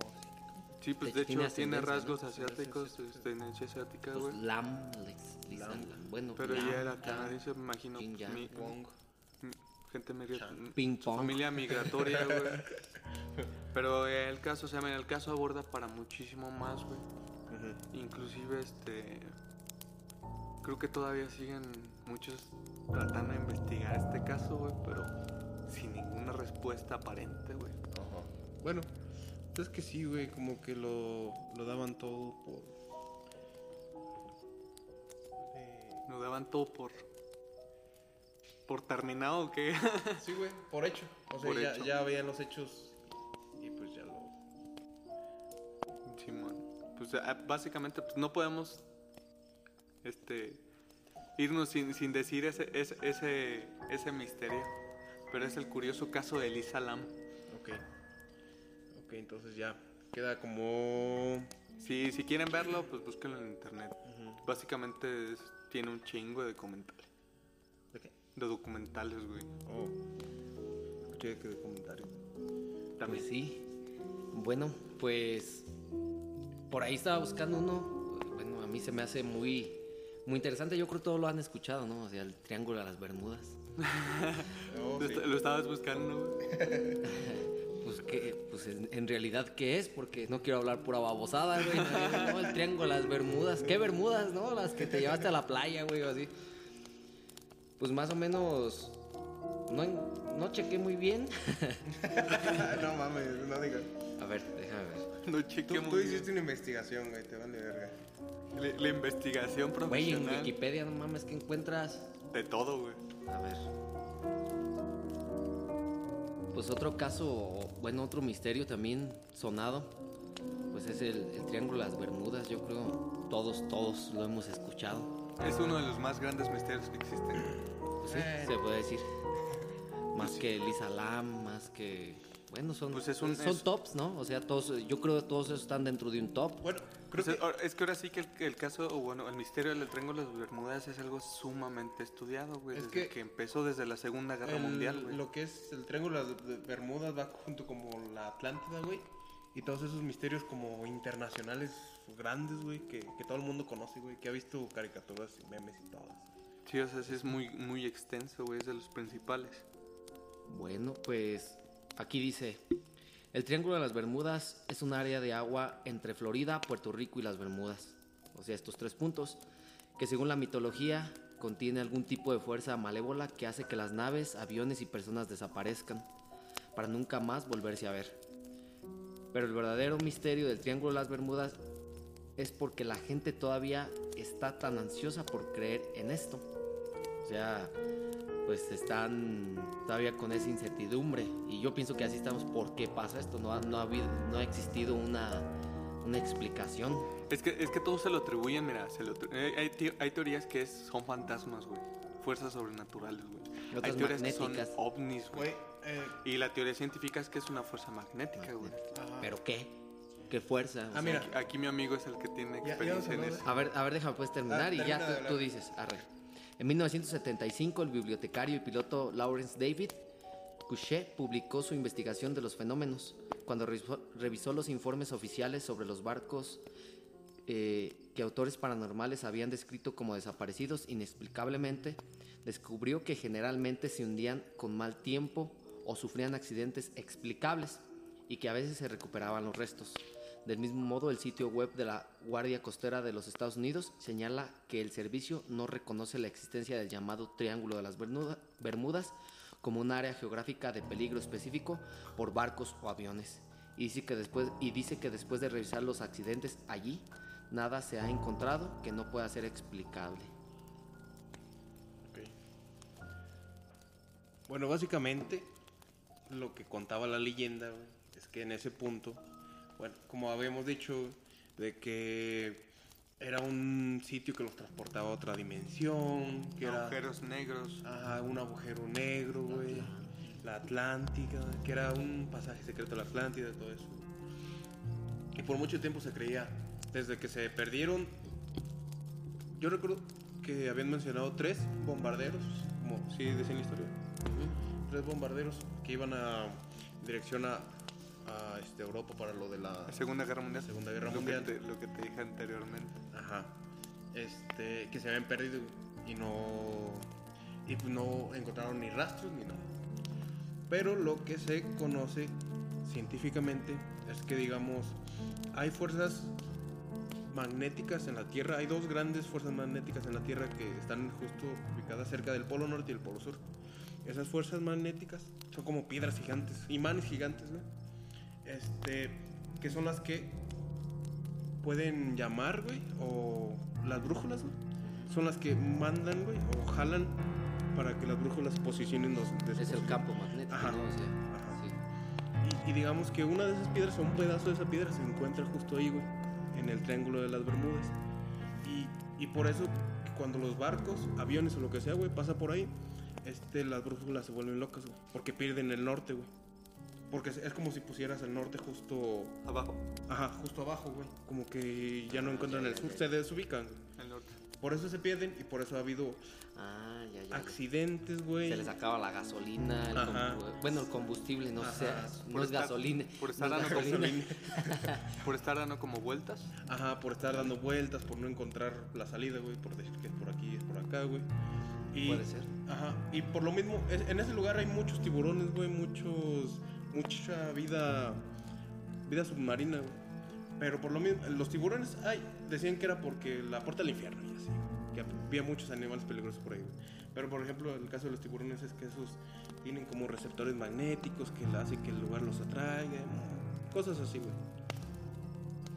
Sí, pues De de hecho, tiene rasgos ¿no? asiáticos, sí. este, tendencia asiática, Pues güey. Lam, Lex, Lisa Lam. Lam. bueno, Pero Lam, ella era canadiense, me imagino. Yang, mi- Wong. gente migra- Chan. Ping pong. familia migratoria, [laughs] güey. Pero el caso, o sea, mira, el caso aborda para muchísimo más, güey. Ujú. Inclusive, este... Creo que todavía siguen muchos tratando de investigar este caso, güey, pero sin ninguna respuesta aparente, güey. Ajá. Bueno, es que sí, güey, como que lo, lo daban todo por. Eh, Nos daban todo por... ¿Por terminado o qué? [laughs] sí, güey, por hecho. O sea, Por ya, hecho. ya veían los hechos y pues ya lo. Simón. Pues ah, básicamente pues, no podemos este irnos sin, sin decir ese, ese, ese, ese misterio. Pero es el curioso caso de Elisa Lam. Ok. Ok, entonces ya queda como. Si, si quieren verlo, pues búsquenlo en internet. Básicamente es- tiene un chingo de documentales. ¿De qué? De documentales, güey. Oh. Escuché que de comentario. También. Pues sí. Bueno, pues por ahí estaba buscando uno. Bueno, a mí se me hace muy, muy interesante. Yo creo que todos lo han escuchado, ¿no? O sea, el Triángulo de las Bermudas. [laughs] Oh, sí. lo estabas buscando, [laughs] güey. Pues, ¿qué? en, en realidad, ¿qué es? Porque no quiero hablar pura babosada, güey. No, el Triángulo las Bermudas. ¿Qué Bermudas, no? Las que te llevaste a la playa, güey, o así. Pues más o menos no, no chequé muy bien. [laughs] no mames, no digas. A ver, déjame ver. Lo Tú, chequeé tú muy bien. hiciste una investigación, güey, te vale verga. La, la investigación Güey, en profesional. Wikipedia, no mames, que encuentras? De todo, güey. A ver. Pues otro caso, bueno, otro misterio también sonado, pues es el, el Triángulo de las Bermudas. Yo creo todos, todos lo hemos escuchado. Es uno de los más grandes misterios que existen. Pues sí, Eh. se puede decir. Más que Lisa Lam, más que... Bueno, son, Pues es un- son es- tops, ¿no? O sea, todos, yo creo que todos esos están dentro de un top. Bueno, creo Pues, que... ahora- es que ahora sí que el, caso, o bueno, el misterio del Triángulo de las Bermudas es algo sumamente estudiado, güey. Es Desde que que, empezó desde la Segunda Guerra el- Mundial, güey. Lo que es el Triángulo de las Bermudas va junto como la Atlántida, güey. Y todos esos misterios como internacionales grandes, güey, que, que todo el mundo conoce, güey, que ha visto caricaturas y memes y todas. Sí, o sea, sí es muy, muy extenso, güey. Es de los principales. Bueno, pues aquí dice, el Triángulo de las Bermudas es un área de agua entre Florida, Puerto Rico y las Bermudas. O sea, estos tres puntos, que según la mitología contiene algún tipo de fuerza malévola que hace que las naves, aviones y personas desaparezcan, para nunca más volverse a ver. Pero el verdadero misterio del Triángulo de las Bermudas es porque la gente todavía está tan ansiosa por creer en esto. O sea, pues están todavía con esa incertidumbre. Y yo pienso que así estamos. ¿Por qué pasa esto? No ha, no ha, habido, no ha existido una, una explicación. Es que, es que todos se lo atribuyen, mira, se lo eh, hay, hay teorías que es- son fantasmas, güey. Fuerzas sobrenaturales, güey. Hay teorías que son ovnis, güey. Eh, Y la teoría científica es que es una fuerza magnética, güey. ¿Pero qué? ¿Qué fuerza? Ah, mira. Aquí, aquí mi amigo es el que tiene Ya- ya experiencia en eso. A ver, a ver, déjame pues terminar Ah, y ya tú dices, arre. En 1975, el bibliotecario y piloto Lawrence David Couchet publicó su investigación de los fenómenos cuando revisó, los informes oficiales sobre los barcos eh, que autores paranormales habían descrito como desaparecidos inexplicablemente, descubrió que generalmente se hundían con mal tiempo o sufrían accidentes explicables y que a veces se recuperaban los restos. Del mismo modo, el sitio web de la Guardia Costera de los Estados Unidos señala que el servicio no reconoce la existencia del llamado Triángulo de las Bermuda- Bermudas como un área geográfica de peligro específico por barcos o aviones. Y dice, que después, y dice que después de revisar los accidentes allí, nada se ha encontrado que no pueda ser explicable. Bueno, básicamente lo que contaba la leyenda es que en ese punto, bueno, como habíamos dicho, de que era un sitio que los transportaba a otra dimensión, que era Agujeros negros. ajá, un agujero negro, güey, la Atlántica, que era un pasaje secreto a la Atlántida, todo eso. Y por mucho tiempo se creía, desde que se perdieron, yo recuerdo que habían mencionado tres bombarderos, como sí decía en la historia, tres bombarderos que iban a dirección a, a, este, Europa para lo de la La Segunda Guerra Mundial. Segunda Guerra Lo que Mundial. te- lo que te dije anteriormente. Ajá. Este, que se habían perdido y no y pues no encontraron ni rastros ni nada. Pero lo que se conoce científicamente es que digamos hay fuerzas magnéticas en la Tierra, hay dos grandes fuerzas magnéticas en la Tierra que están justo ubicadas cerca del Polo Norte y el Polo Sur. Esas fuerzas magnéticas son como piedras gigantes, imanes gigantes, ¿no? Este, que son las que pueden llamar, güey, o las brújulas, güey, son las que mandan, güey, o jalan para que las brújulas posicionen los Es el campo magnético, Ajá. ¿no? O sea, Ajá. sí. Y, y digamos que una de esas piedras, o un pedazo de esa piedra, se encuentra justo ahí, güey, en el triángulo de las Bermudas. Y, y por eso, cuando los barcos, aviones o lo que sea, güey, pasa por ahí, este, las brújulas se vuelven locas, güey, porque pierden el norte, güey. Porque es, es como si pusieras el norte justo, Abajo, ajá, justo abajo, güey. Como que ya no encuentran el sur, se desubican. el norte. Por eso se pierden y por eso ha habido Ah, ya, ya, ya. accidentes, güey. Se les acaba la gasolina, el Ajá. combu- bueno, el combustible, no sé, no es estar- gasolina. por estar no dando gasolina. [laughs] Por estar dando como vueltas. Ajá, por estar dando vueltas, por no encontrar la salida, güey, por decir que es por aquí, es por acá, güey. Y, Puede ser. Ajá, y por lo mismo, en ese lugar hay muchos tiburones, güey, muchos, mucha vida, vida submarina. Pero por lo mismo, los tiburones, ay, decían que era porque la puerta al infierno y así. que había muchos animales peligrosos por ahí. Pero por ejemplo, el caso de los tiburones es que esos tienen como receptores magnéticos que le hace que el lugar los atraiga, cosas así, güey.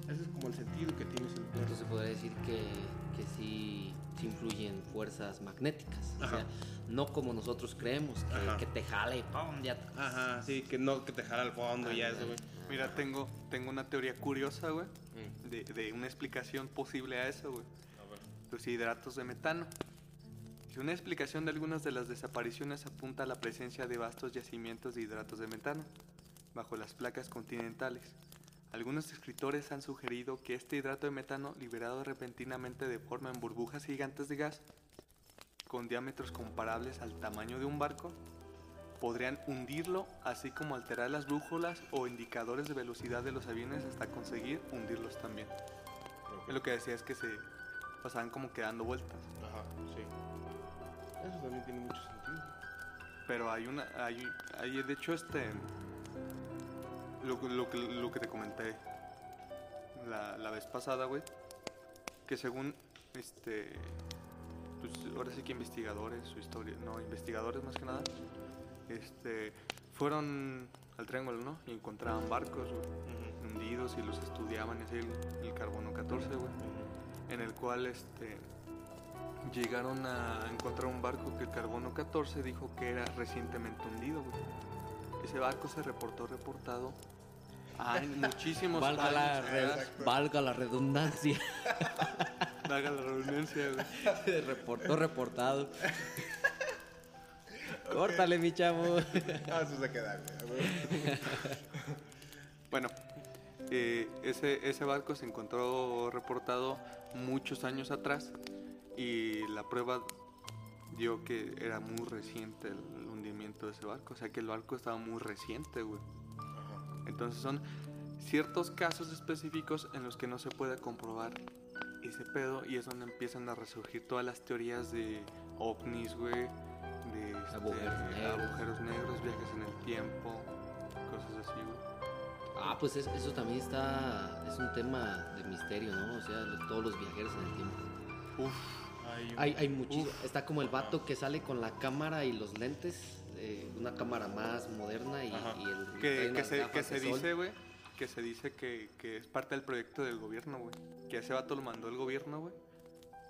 Ese es como el sentido que tiene ese lugar. Entonces podría decir que, que sí, sí influyen fuerzas magnéticas. O sea, no como nosotros creemos, que, que te jala y ¡pum! ya. Ajá, sí, que no, que te jala al fondo y ya eso, güey. Mira, tengo, tengo una teoría curiosa, güey, de, de una explicación posible a eso, güey. Los hidratos de metano. Y Una explicación de algunas de las desapariciones apunta a la presencia de vastos yacimientos de hidratos de metano bajo las placas continentales. Algunos escritores han sugerido que este hidrato de metano, liberado repentinamente de forma en burbujas gigantes de gas, con diámetros comparables al tamaño de un barco, podrían hundirlo, así como alterar las brújulas o indicadores de velocidad de los aviones hasta conseguir hundirlos también. Es lo que decía es que se pasaban como que dando vueltas. Ajá, sí. Eso también tiene mucho sentido. Pero hay una, hay, hay de hecho este, lo, lo, que- lo que te comenté la, la vez pasada, güey, que según, este, pues ahora sí que investigadores, su historia, no, investigadores más que nada, este, fueron al triángulo, ¿no? Y encontraban barcos, güey, hundidos y los estudiaban, es el, el carbono 14, güey, en el cual, este, llegaron a encontrar un barco que el carbono 14 dijo que era recientemente hundido, güey. Ese barco se reportó reportado hay [laughs] muchísimos Valga la, años valga la redundancia. [laughs] Valga la redundancia, güey. Reportó, reportado. Córtale, mi chavo. [laughs] Ah, eso se queda. Bueno, eh, ese, ese barco se encontró reportado muchos años atrás y la prueba dio que era muy reciente el hundimiento de ese barco, o sea que el barco estaba muy reciente, güey. Entonces son ciertos casos específicos en los que no se puede comprobar ese pedo y es donde empiezan a resurgir todas las teorías de ovnis, güey, de este, Agujeros negros. agujeros negros, viajes en el tiempo, cosas así, güey. Ah, pues es- eso también está. Es un tema de misterio, ¿no? O sea, lo- todos los viajeros en el tiempo. Uf, Hay, hay muchísimo. Está como el vato que sale con la cámara y los lentes. Eh, una cámara más moderna y, el. que, que se, que se dice, güey, que se dice que, que es parte del proyecto del gobierno, güey. Que ese vato lo mandó el gobierno, güey,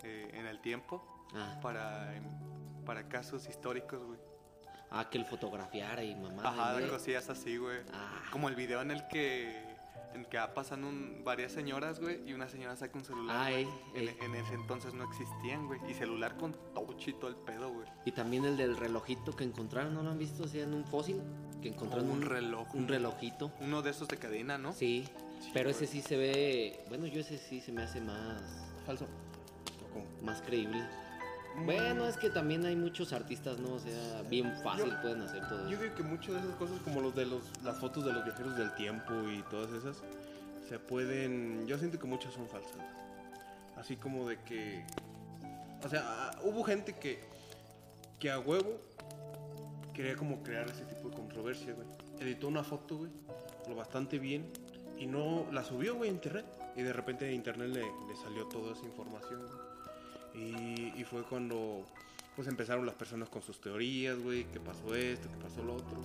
eh, en el tiempo Ah, para, em, para casos históricos, güey. ah, que el fotografiara y mamá. Ajá, cosillas así, güey. Ah. Como el video en el que en que va pasando un- varias señoras, güey, y una señora saca un celular. Ah, güey. ey, en, ese entonces no existían, güey. Y celular con touch y todo el pedo, güey. Y también el del relojito que encontraron, ¿no lo han visto? O sea, en un fósil. Que encontraron Como un un, reloj. Un relojito. Uno de esos de cadena, ¿no? Sí, pero ese sí se ve. Bueno, yo ese sí se me hace más. Falso. Más creíble. Bueno, es que también hay muchos artistas, ¿no? O sea, bien fácil Yo- pueden hacer todo Yo eso. digo que muchas de esas cosas, como los de los, las fotos de los viajeros del tiempo y todas esas, se pueden. Yo siento que muchas son falsas. Así como de que. O sea, ah, hubo gente que. que a huevo quería como crear ese tipo de controversia, güey. Editó una foto, güey, lo bastante bien y no la subió, güey, a internet. Y de repente de internet le, le salió toda esa información, güey. Y, y fue cuando pues empezaron las personas con sus teorías, güey, que pasó esto, que pasó lo otro.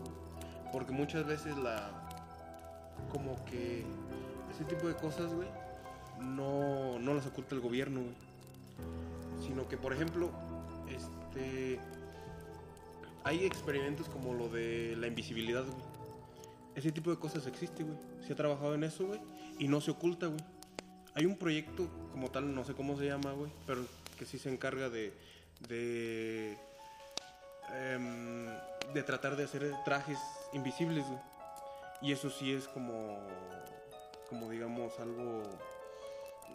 Porque muchas veces la... como que ese tipo de cosas, güey, no, no las oculta el gobierno, güey. Sino que, por ejemplo, este... Hay experimentos como lo de la invisibilidad, güey. Ese tipo de cosas existe, güey. Se ha trabajado en eso, güey. Y no se oculta, güey. Hay un proyecto como tal, no sé cómo se llama, güey, pero que sí se encarga de. de. em, de tratar de hacer trajes invisibles, güey. Y eso sí es como. como digamos algo.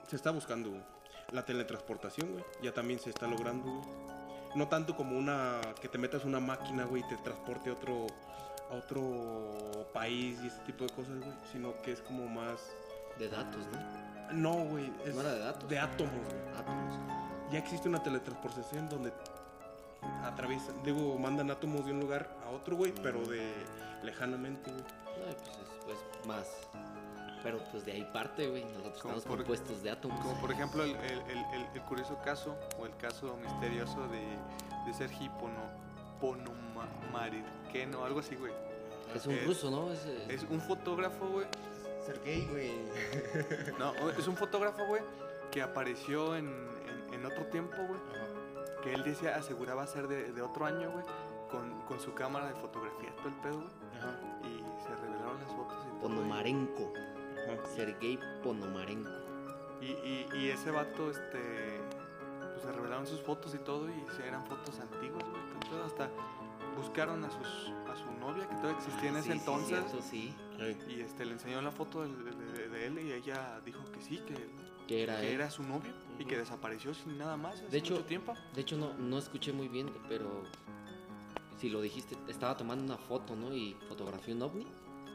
Se está buscando, güey. La teletransportación, güey. Ya también se está logrando, güey. No tanto como una. que te metas una máquina, güey, y te transporte a otro. a otro país y ese tipo de cosas, güey. Sino que es como más. De datos, ¿no? No, güey. es ¿No era de datos? De átomos, güey. Átomos. Ya existe una teletransportación donde atraviesan, digo, mandan átomos de un lugar a otro, güey, pero de lejanamente, güey. No, pues es pues, más. Pero pues de ahí parte, güey. Nosotros Como estamos por- compuestos de átomos. Como por ejemplo el, el- el- curioso caso o el caso misterioso de, de Sergi Pono, Ponomarirkeno, algo así, güey. Es un es- ruso, ¿no? Es, eh, Es un fotógrafo, güey. Ser gay, güey. No, es un fotógrafo, güey, que apareció en, en- otro tiempo, güey. Que él decía, aseguraba ser de, de otro año, güey. Con, con su cámara de fotografía, todo el pedo, güey. Ajá. Y se revelaron las fotos y todo. Ponomarenko. Ajá. Sergei Ponomarenko. Y, y, y ese vato, este. Pues se revelaron sus fotos y todo. Y se- eran fotos antiguas, güey. pedo, Hasta buscaron a, sus, a su novia, que todavía existía en Ah, ese sí, sí, entonces. cierto, sí. Y este, le enseñó la foto de, de- de- de él y ella dijo que sí, que, Que era que era su novio y que desapareció sin nada más hace De hecho- mucho tiempo. De hecho, no, no escuché muy bien, pero si lo dijiste, estaba tomando una foto, ¿no? Y fotografió un ovni.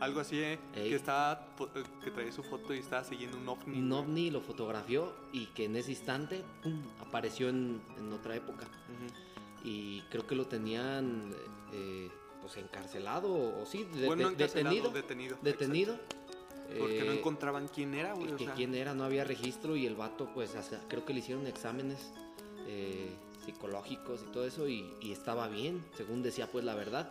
Algo así, eh, Ey. que estaba, eh, que traía su foto y estaba siguiendo un ovni. Un ovni lo fotografió y que en ese instante ¡pum! apareció en, en otra época. Y creo que lo tenían eh, pues encarcelado o, o sí, de- Bueno, de- encarcelado, detenido. detenido. Detenido. exacto. Porque no Eh, encontraban quién era, güey. que, o que sea, quién era, no había registro y el vato, pues, hasta- creo que le hicieron exámenes eh, psicológicos y todo eso y, y estaba bien, según decía, pues, la verdad.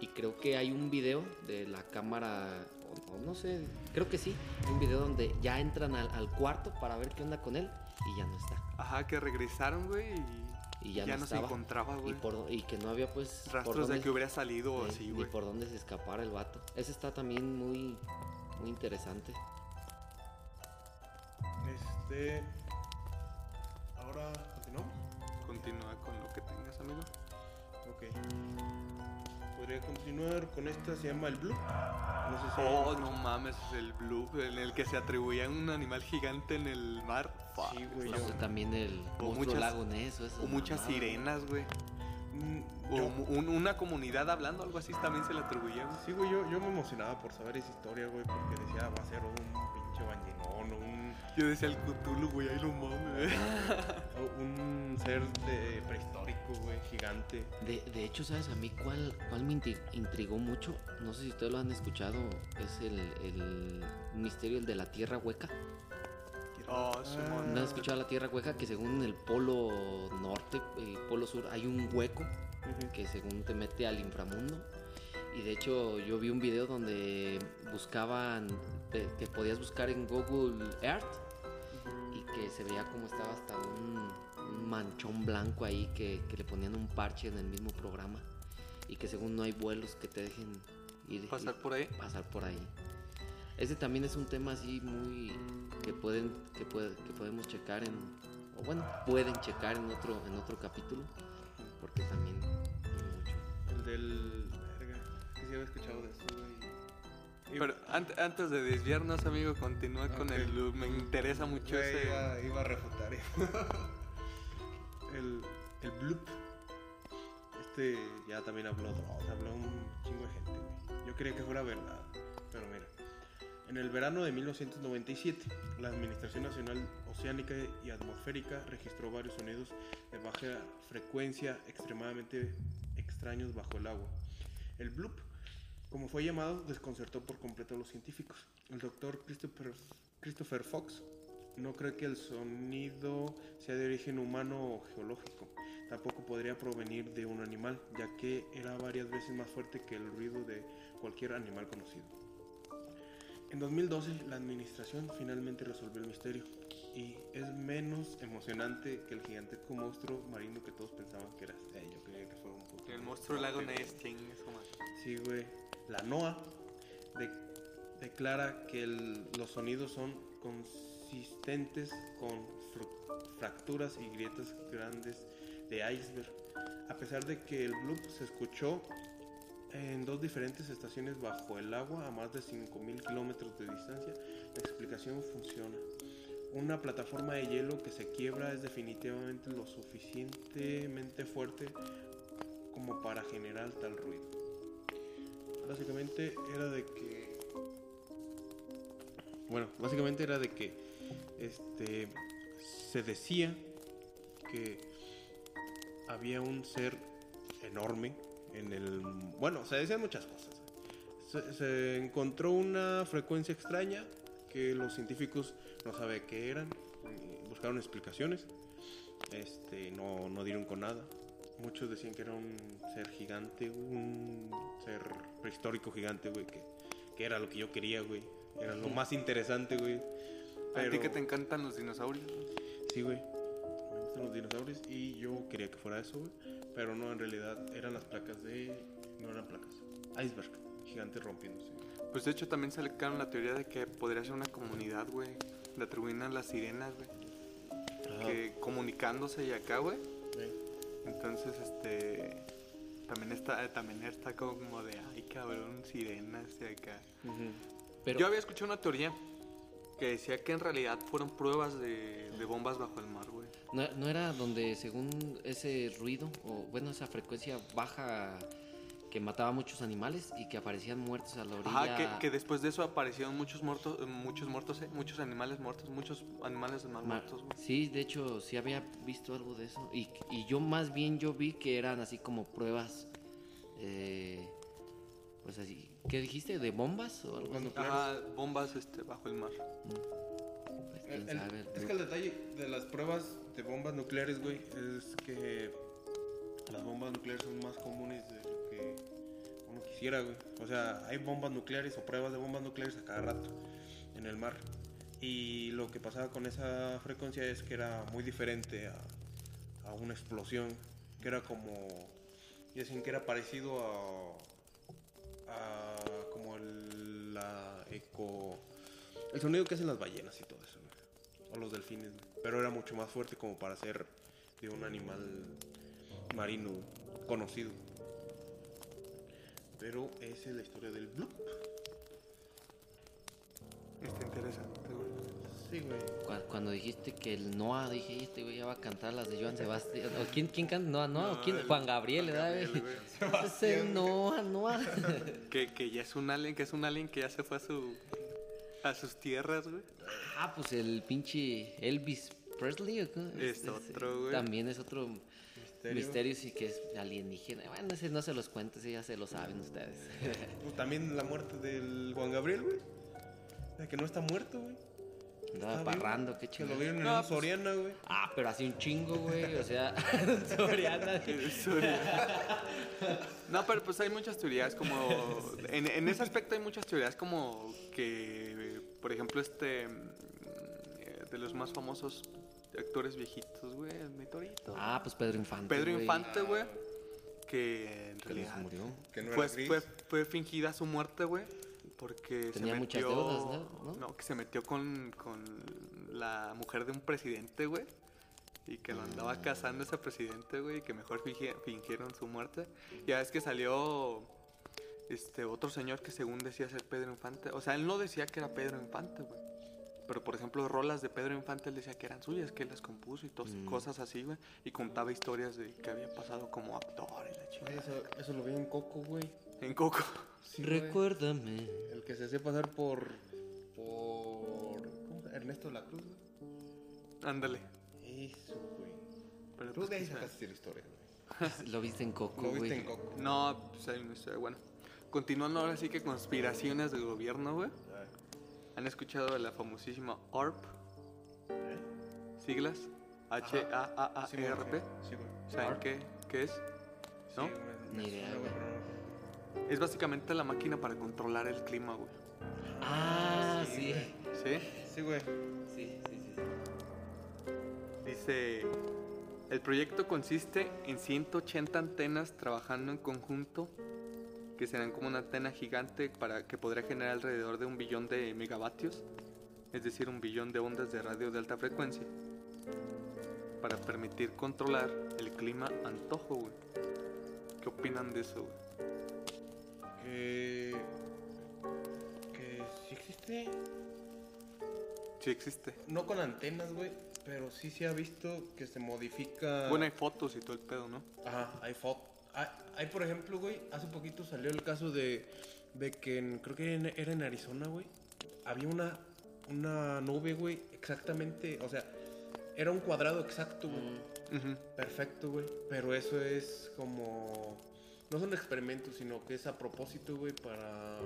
Y creo que hay un video de la cámara, o, no sé, creo que sí, un video donde ya entran al, al cuarto para ver qué onda con él y ya no está. Ajá, que regresaron, güey, y, Y ya, no, se estaba. encontraba, y, güey. por, y que no había, pues, por Rastros de que hubiera salido eh, así, güey. por dónde se escapara el vato. Ese está también muy, muy interesante. Este. Ahora continuamos. Continúa con lo que tengas, amigo. Ok. Podría continuar con esta, se llama el Blue. No sé si. Oh, no mames, el blue, en el que se atribuía un animal gigante en el mar. Fuck, Sí, güey, yo- también el O muchas- lago Ness o muchas sirenas, güey. Mm, O una comunidad hablando, algo así también se le atribuía. güey. Sí, güey, yo, yo me emocionaba por saber esa historia, güey, porque decía, va a ser un pinche bañenón o un, Yo decía el Cthulhu, güey, ahí no mames. [laughs] o un ser de prehistórico, güey, gigante. De, de hecho, ¿sabes a mí cuál, cuál me intri- intrigó mucho? No sé si ustedes lo han escuchado. Es el, el misterio el de la tierra hueca. Oh, Simón. ¿No has escuchado la tierra hueca? Que según el polo norte y polo sur hay un hueco que según te mete al inframundo. Y de hecho yo vi un video donde buscaban, te- que podías buscar en Google Earth y que se veía como estaba hasta un, un manchón blanco ahí que, que le ponían un parche en el mismo programa y que según no hay vuelos que te dejen ir Pasar ir- por ahí. pasar por ahí. Ese también es un tema así muy que pueden que, puede- que podemos checar en o bueno pueden checar en otro en otro capítulo porque también hay mucho. El del. Verga, que sí había escuchado de eso, güey. Y- Pero ant- antes de desviarnos, amigo, continúa con el blue. Me interesa mucho Güey, ese. iba, iba a refutar eso. [laughs] el, el bloop. Este ya también habló habló un chingo de gente, güey. Yo quería que fuera verdad, pero mira. En el verano de 1997, la Administración Nacional Oceánica y Atmosférica registró varios sonidos de baja frecuencia extremadamente extraños bajo el agua. El bloop, como fue llamado, desconcertó por completo a los científicos. El doctor Christopher, Christopher Fox no cree que el sonido sea de origen humano o geológico. Tampoco podría provenir de un animal, ya que era varias veces más fuerte que el ruido de cualquier animal conocido. En 2012, la administración finalmente resolvió el misterio y es menos emocionante que el gigantesco monstruo marino que todos pensaban que era. Eh, yo creía que un puto El monstruo lago chingue su madre. Sí, güey. La NOAA de- declara que el- los sonidos son consistentes con fracturas y grietas grandes de iceberg. A pesar de que el bloop se escuchó en dos diferentes estaciones bajo el agua a más de 5.000 kilómetros de distancia, la explicación funciona. Una plataforma de hielo que se quiebra es definitivamente lo suficientemente fuerte como para generar tal ruido. Básicamente era de que. Bueno, básicamente era de que. Este. Se decía que había un ser enorme en el. Bueno, se decían muchas cosas. Se, se encontró una frecuencia extraña que los científicos no saben qué eran, buscaron explicaciones, este, no, no dieron con nada. Muchos decían que era un ser gigante, un ser prehistórico gigante, güey, que, que era lo que yo quería, güey. Era lo más interesante, güey. A ti Pero- que te encantan los dinosaurios. Sí, güey. Me gustan los dinosaurios y yo quería que fuera eso, güey. Pero no, en realidad eran las placas de... No eran placas. Iceberg. Gigantes rompiéndose. Pues de hecho también se le quedaron la teoría de que podría ser una comunidad, güey. Le atribuyen a las sirenas, güey. Que comunicándose y acá, güey. Sí. Entonces, este... También está, también está como de, ay, cabrón, sirenas y acá. Pero, Yo había escuchado una teoría que decía que en realidad fueron pruebas de, de bombas bajo el mar, güey. ¿No, no era donde según ese ruido, o bueno, esa frecuencia baja que mataba muchos animales y que aparecían muertos a la orilla? Ajá, que, que después de eso aparecieron muchos muertos, eh, muchos muertos, eh, muchos animales muertos, muchos animales más Ma- muertos. Sí, de hecho, sí había visto algo de eso. Y, y yo más bien yo vi que eran así como pruebas, eh, pues así, ¿qué dijiste? ¿De bombas o algo así? Ajá, bombas este, bajo el mar. Pues, quién El- sabe, es que el detalle de las pruebas de bombas nucleares, güey, es que las bombas nucleares son más comunes de lo que uno quisiera, güey. O sea, hay bombas nucleares o pruebas de bombas nucleares a cada rato en el mar. Y lo que pasaba con esa frecuencia es que era muy diferente a, una explosión, que era como, decían que era parecido a, a como el, la eco, el sonido que hacen las ballenas y todo eso, güey. O los delfines, güey. pero era mucho más fuerte como para ser de un animal marino conocido. Pero esa es la historia del bloop. Está interesante, güey. Sí, güey. Cu- Cuando dijiste que el Noah, dije, este güey ya va a cantar las de Joan Sebastián. ¿O quién, quién canta? Noah, Noah. ¿O quién? el- Juan Gabriel, ¿verdad, güey? [laughs] Ese es el Noah, Noah. [laughs] Que, que ya es un alien, que es un alien que ya se fue a su a sus tierras, güey. Ah, pues el pinche Elvis Presley, ¿o cómo? Es otro, güey. También es otro Misterio. misterio, sí que es alienígena. Bueno, ese no se los cuento, ese ya se lo saben ustedes. [laughs] Pues también la muerte del Juan Gabriel, güey. De que no está muerto, güey. Andaba parrando, qué chido. lo vieron en No, un pues- Soriana, güey. Ah, pero así un chingo, güey. O sea, [laughs] [laughs] Soriana. No, pero pues hay muchas teorías como... En, en ese aspecto hay muchas teorías como que, por ejemplo, este... mm, De los más famosos actores viejitos, güey, el mi torito. Ah, pues Pedro Infante. Pedro güey, Infante, güey, que en Que les realidad murió. Que no gris. fue, fue fingida su muerte, güey, porque Tenía se muchas metió... deudas, ¿no? ¿No? que se metió con, con la mujer de un presidente, güey. Y que lo andaba Mm. casando ese presidente, güey, y que mejor fingi- fingieron su muerte. Ya es que salió este otro señor que según decía ser Pedro Infante. O sea, él no decía que era Pedro Infante, güey. Pero por ejemplo, rolas de Pedro Infante él decía que eran suyas, que él las compuso y todas Mm. cosas así, güey. Y contaba historias de que había pasado como actor y la chingada. Eso, eso lo vi en Coco, güey. En Coco. Sí, güey. Recuérdame. El que se hacía pasar por. por. ¿Cómo se llama? Ernesto La Cruz, güey. Ándale. Eso, güey. Pero Tú pues, de ahí sacaste la historia, güey. [laughs] Lo viste en Coco, Lo güey. viste en Coco. No, pues hay una historia. Bueno, continuando ahora sí que conspiraciones del gobierno, güey. ¿Han escuchado de la famosísima ARP? Siglas. H-A-A-A-R-P. Sí, güey. ¿Saben qué, qué es? ¿No? Sí, güey. Ni idea, güey. Es básicamente la máquina para controlar el clima, güey. Ah, sí. ¿Sí? Sí, güey. Sí, sí, sí. sí. Dice, el proyecto consiste en 180 antenas trabajando en conjunto, que serán como una antena gigante para que podrá generar alrededor de un billón de megavatios, es decir, un billón de ondas de radio de alta frecuencia, para permitir controlar el clima antojo, güey. ¿Qué opinan de eso, güey? Que. que sí existe. Sí existe. No con antenas, güey. Pero sí se ha visto que se modifica. Bueno, hay fotos y todo el pedo, ¿no? Ajá, hay fotos. Hay, hay, por ejemplo, güey, hace poquito salió el caso de, de que en- creo que en- era en Arizona, güey. Había una, una nube, güey, exactamente, o sea, era un cuadrado exacto, güey. Ujú. Perfecto, güey. Pero eso es como... No son experimentos, sino que es a propósito, güey, para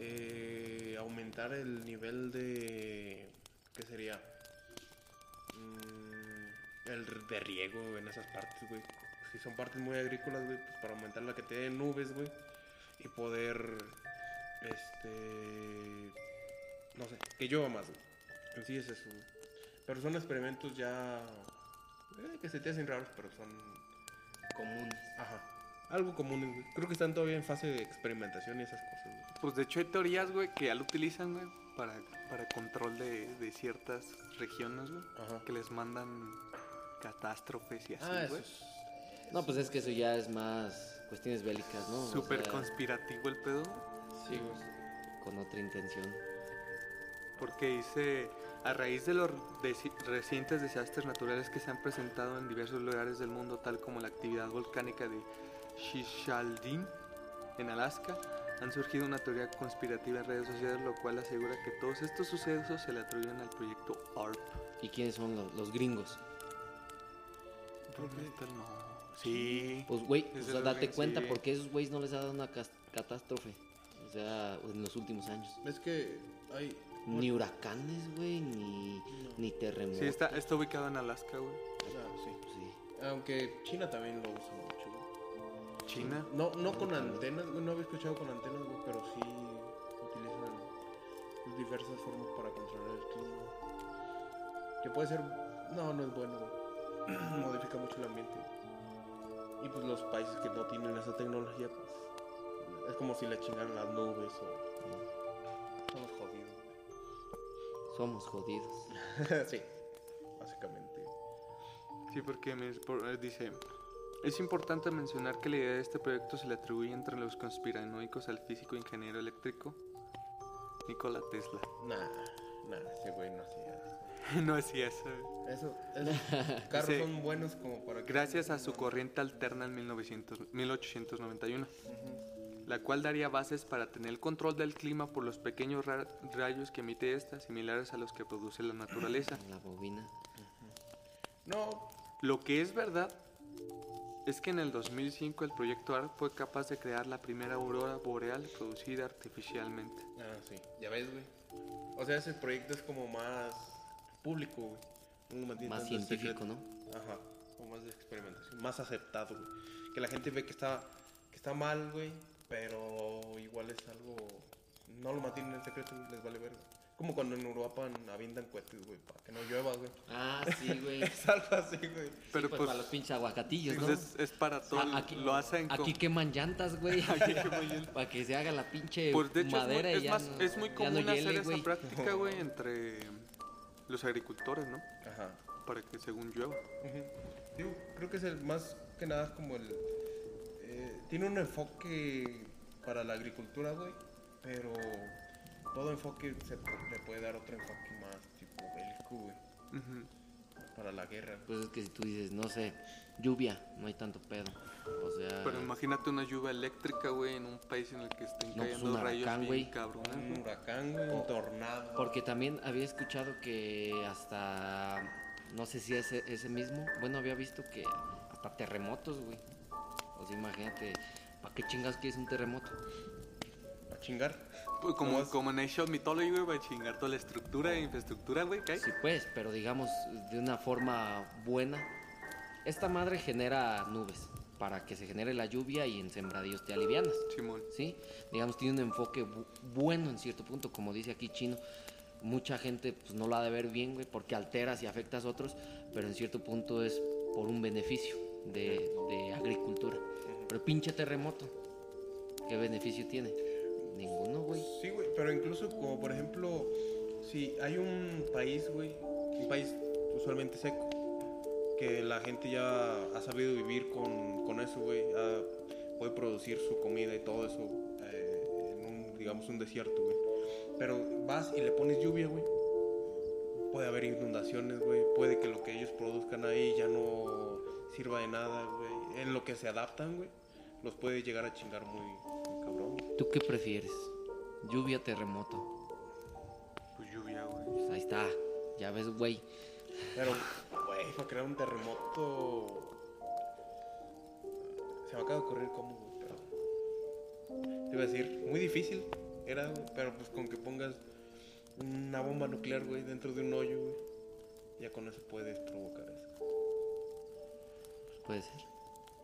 eh, aumentar el nivel de. ¿Qué sería? Mm, el de riego en esas partes, güey. Si son partes muy agrícolas, güey, pues para aumentar la cantidad de nubes, güey. Y poder. Este. No sé, que llueva más, güey. En sí es eso, güey. Pero son experimentos ya. eh, que se te hacen raros, pero son. Comunes. Ajá. Algo común, güey. Creo que están todavía en fase de experimentación y esas cosas, güey. Pues de hecho hay teorías, güey, que ya lo utilizan, güey, para, para control de, de ciertas regiones, güey. Ajá. Que les mandan catástrofes y así, Ah, eso güey. es. No, pues es que eso ya es más cuestiones bélicas, ¿no? O Súper sea, conspirativo el pedo. Sí, con otra intención. Porque dice, a raíz de los recientes desastres naturales que se han presentado en diversos lugares del mundo, tal como la actividad volcánica de Shishaldin en Alaska, han surgido una teoría conspirativa en redes sociales, lo cual asegura que todos estos sucesos se le atribuyen al proyecto ARP. ¿Y quiénes son los, los gringos? ¿Dónde está el no? Sí. Pues, güey, o sea, date cuenta sí. porque esos güeyes no les ha dado una catástrofe. O sea, en los últimos años. Es que hay. Ni huracanes, güey, ni, ni terremotos. Sí, está, está ubicado en Alaska, güey. Ah, sí. Sí. Aunque China también lo usa mucho, güey. China. No, no con antenas, güey, no había escuchado con antenas, güey, pero sí utilizan diversas formas para controlar el clima. Que puede ser. No, no es bueno, güey. [clears throat] Modifica mucho el ambiente. Y pues los países que no tienen esa tecnología, pues. Es como si le chingaran las nubes o. Somos jodidos, Somos jodidos. [laughs] sí, básicamente. Sí, porque me- por- eh, dice, es importante mencionar que la idea de este proyecto se le atribuye entre los conspiranoicos al físico ingeniero eléctrico Nikola Tesla. Nah, nah, ese güey no hacía. [laughs] no hacía eso. Eso, esos [laughs] carros son buenos como para que... Gracias a su corriente alterna en 1900 1891, la cual daría bases para tener el control del clima por los pequeños ra- rayos que emite esta, similares a los que produce la naturaleza. [clears throat] La bobina. No, Lo que es verdad es que en el 2005 el proyecto ARC fue capaz de crear la primera aurora boreal producida artificialmente. Ah, sí. Ya ves, güey. O sea, ese proyecto es como más público, güey. No lo mantiene Más tanto científico, secreto. ¿no? Ajá. O más de experimentación. Más aceptado, güey. Que la gente ve que está, que está mal, güey. Pero igual es algo... No lo mantienen en secreto les vale verga. Como cuando en Europa avientan cohetes, güey, para que no llueva, güey. Ah, sí, güey. [laughs] Es algo así, güey. Pero pues, pues, para los pinches aguacatillos, ¿no? es, es para todo. Ah, aquí, lo hacen con- aquí queman llantas, güey. [laughs] Aquí queman [laughs] llantas. para que se haga la pinche Pues de hecho es muy, madera y es ya más- no- es muy común no hiele, hacer güey. esa práctica, güey, entre los agricultores, ¿no? Ajá. Para que según llueva. Digo, creo que es el más que nada como el... eh, tiene un enfoque para la agricultura, güey, pero todo enfoque se le puede dar otro enfoque más tipo bélico, güey, Ujú. para la guerra. Pues es que si tú dices, no sé, lluvia, no hay tanto pedo. O sea, Pero imagínate una lluvia eléctrica, güey, en un país en el que estén No, pues, cayendo un rayos huracán, bien cabrones, Un huracán, güey, un tornado. porque también había escuchado que hasta, no sé si ese, ese mismo, bueno, había visto que hasta terremotos, güey. O sea, imagínate, ¿para qué chingas quieres un terremoto? A chingar. Pues como, como en Ancient Mythology, güey, para chingar toda la estructura e infraestructura, güey, ¿qué hay? Sí, pues, pero digamos de una forma buena. Esta madre genera nubes para que se genere la lluvia y en sembradíos te alivianas. Simón. ¿sí? Digamos, tiene un enfoque bu- bueno en cierto punto, como dice aquí Chino. Mucha gente pues, no la ha de ver bien, güey, porque alteras y afectas a otros, pero en cierto punto es por un beneficio de, de agricultura. Pero pinche terremoto, ¿qué beneficio tiene? Ninguno, güey. Sí, güey, pero incluso como por ejemplo, si hay un país, güey, un país usualmente seco, que la gente ya ha sabido vivir con, con eso, güey, puede producir su comida y todo eso eh, en un, digamos, un desierto, güey. Pero vas y le pones lluvia, güey. Puede haber inundaciones, güey. Puede que lo que ellos produzcan ahí ya no sirva de nada, güey. En lo que se adaptan, güey, los puede llegar a chingar muy, muy cabrón. ¿Tú qué prefieres? ¿Lluvia, terremoto? Pues lluvia, güey. Pues ahí está, ya ves, güey. Pero, güey, para crear un terremoto. Se me acaba de ocurrir cómo, güey, pero. Te iba a decir, muy difícil. era, güey. Pero pues con que pongas una bomba nuclear, güey, dentro de un hoyo, güey. Ya con eso puedes provocar eso. Pues puede ser.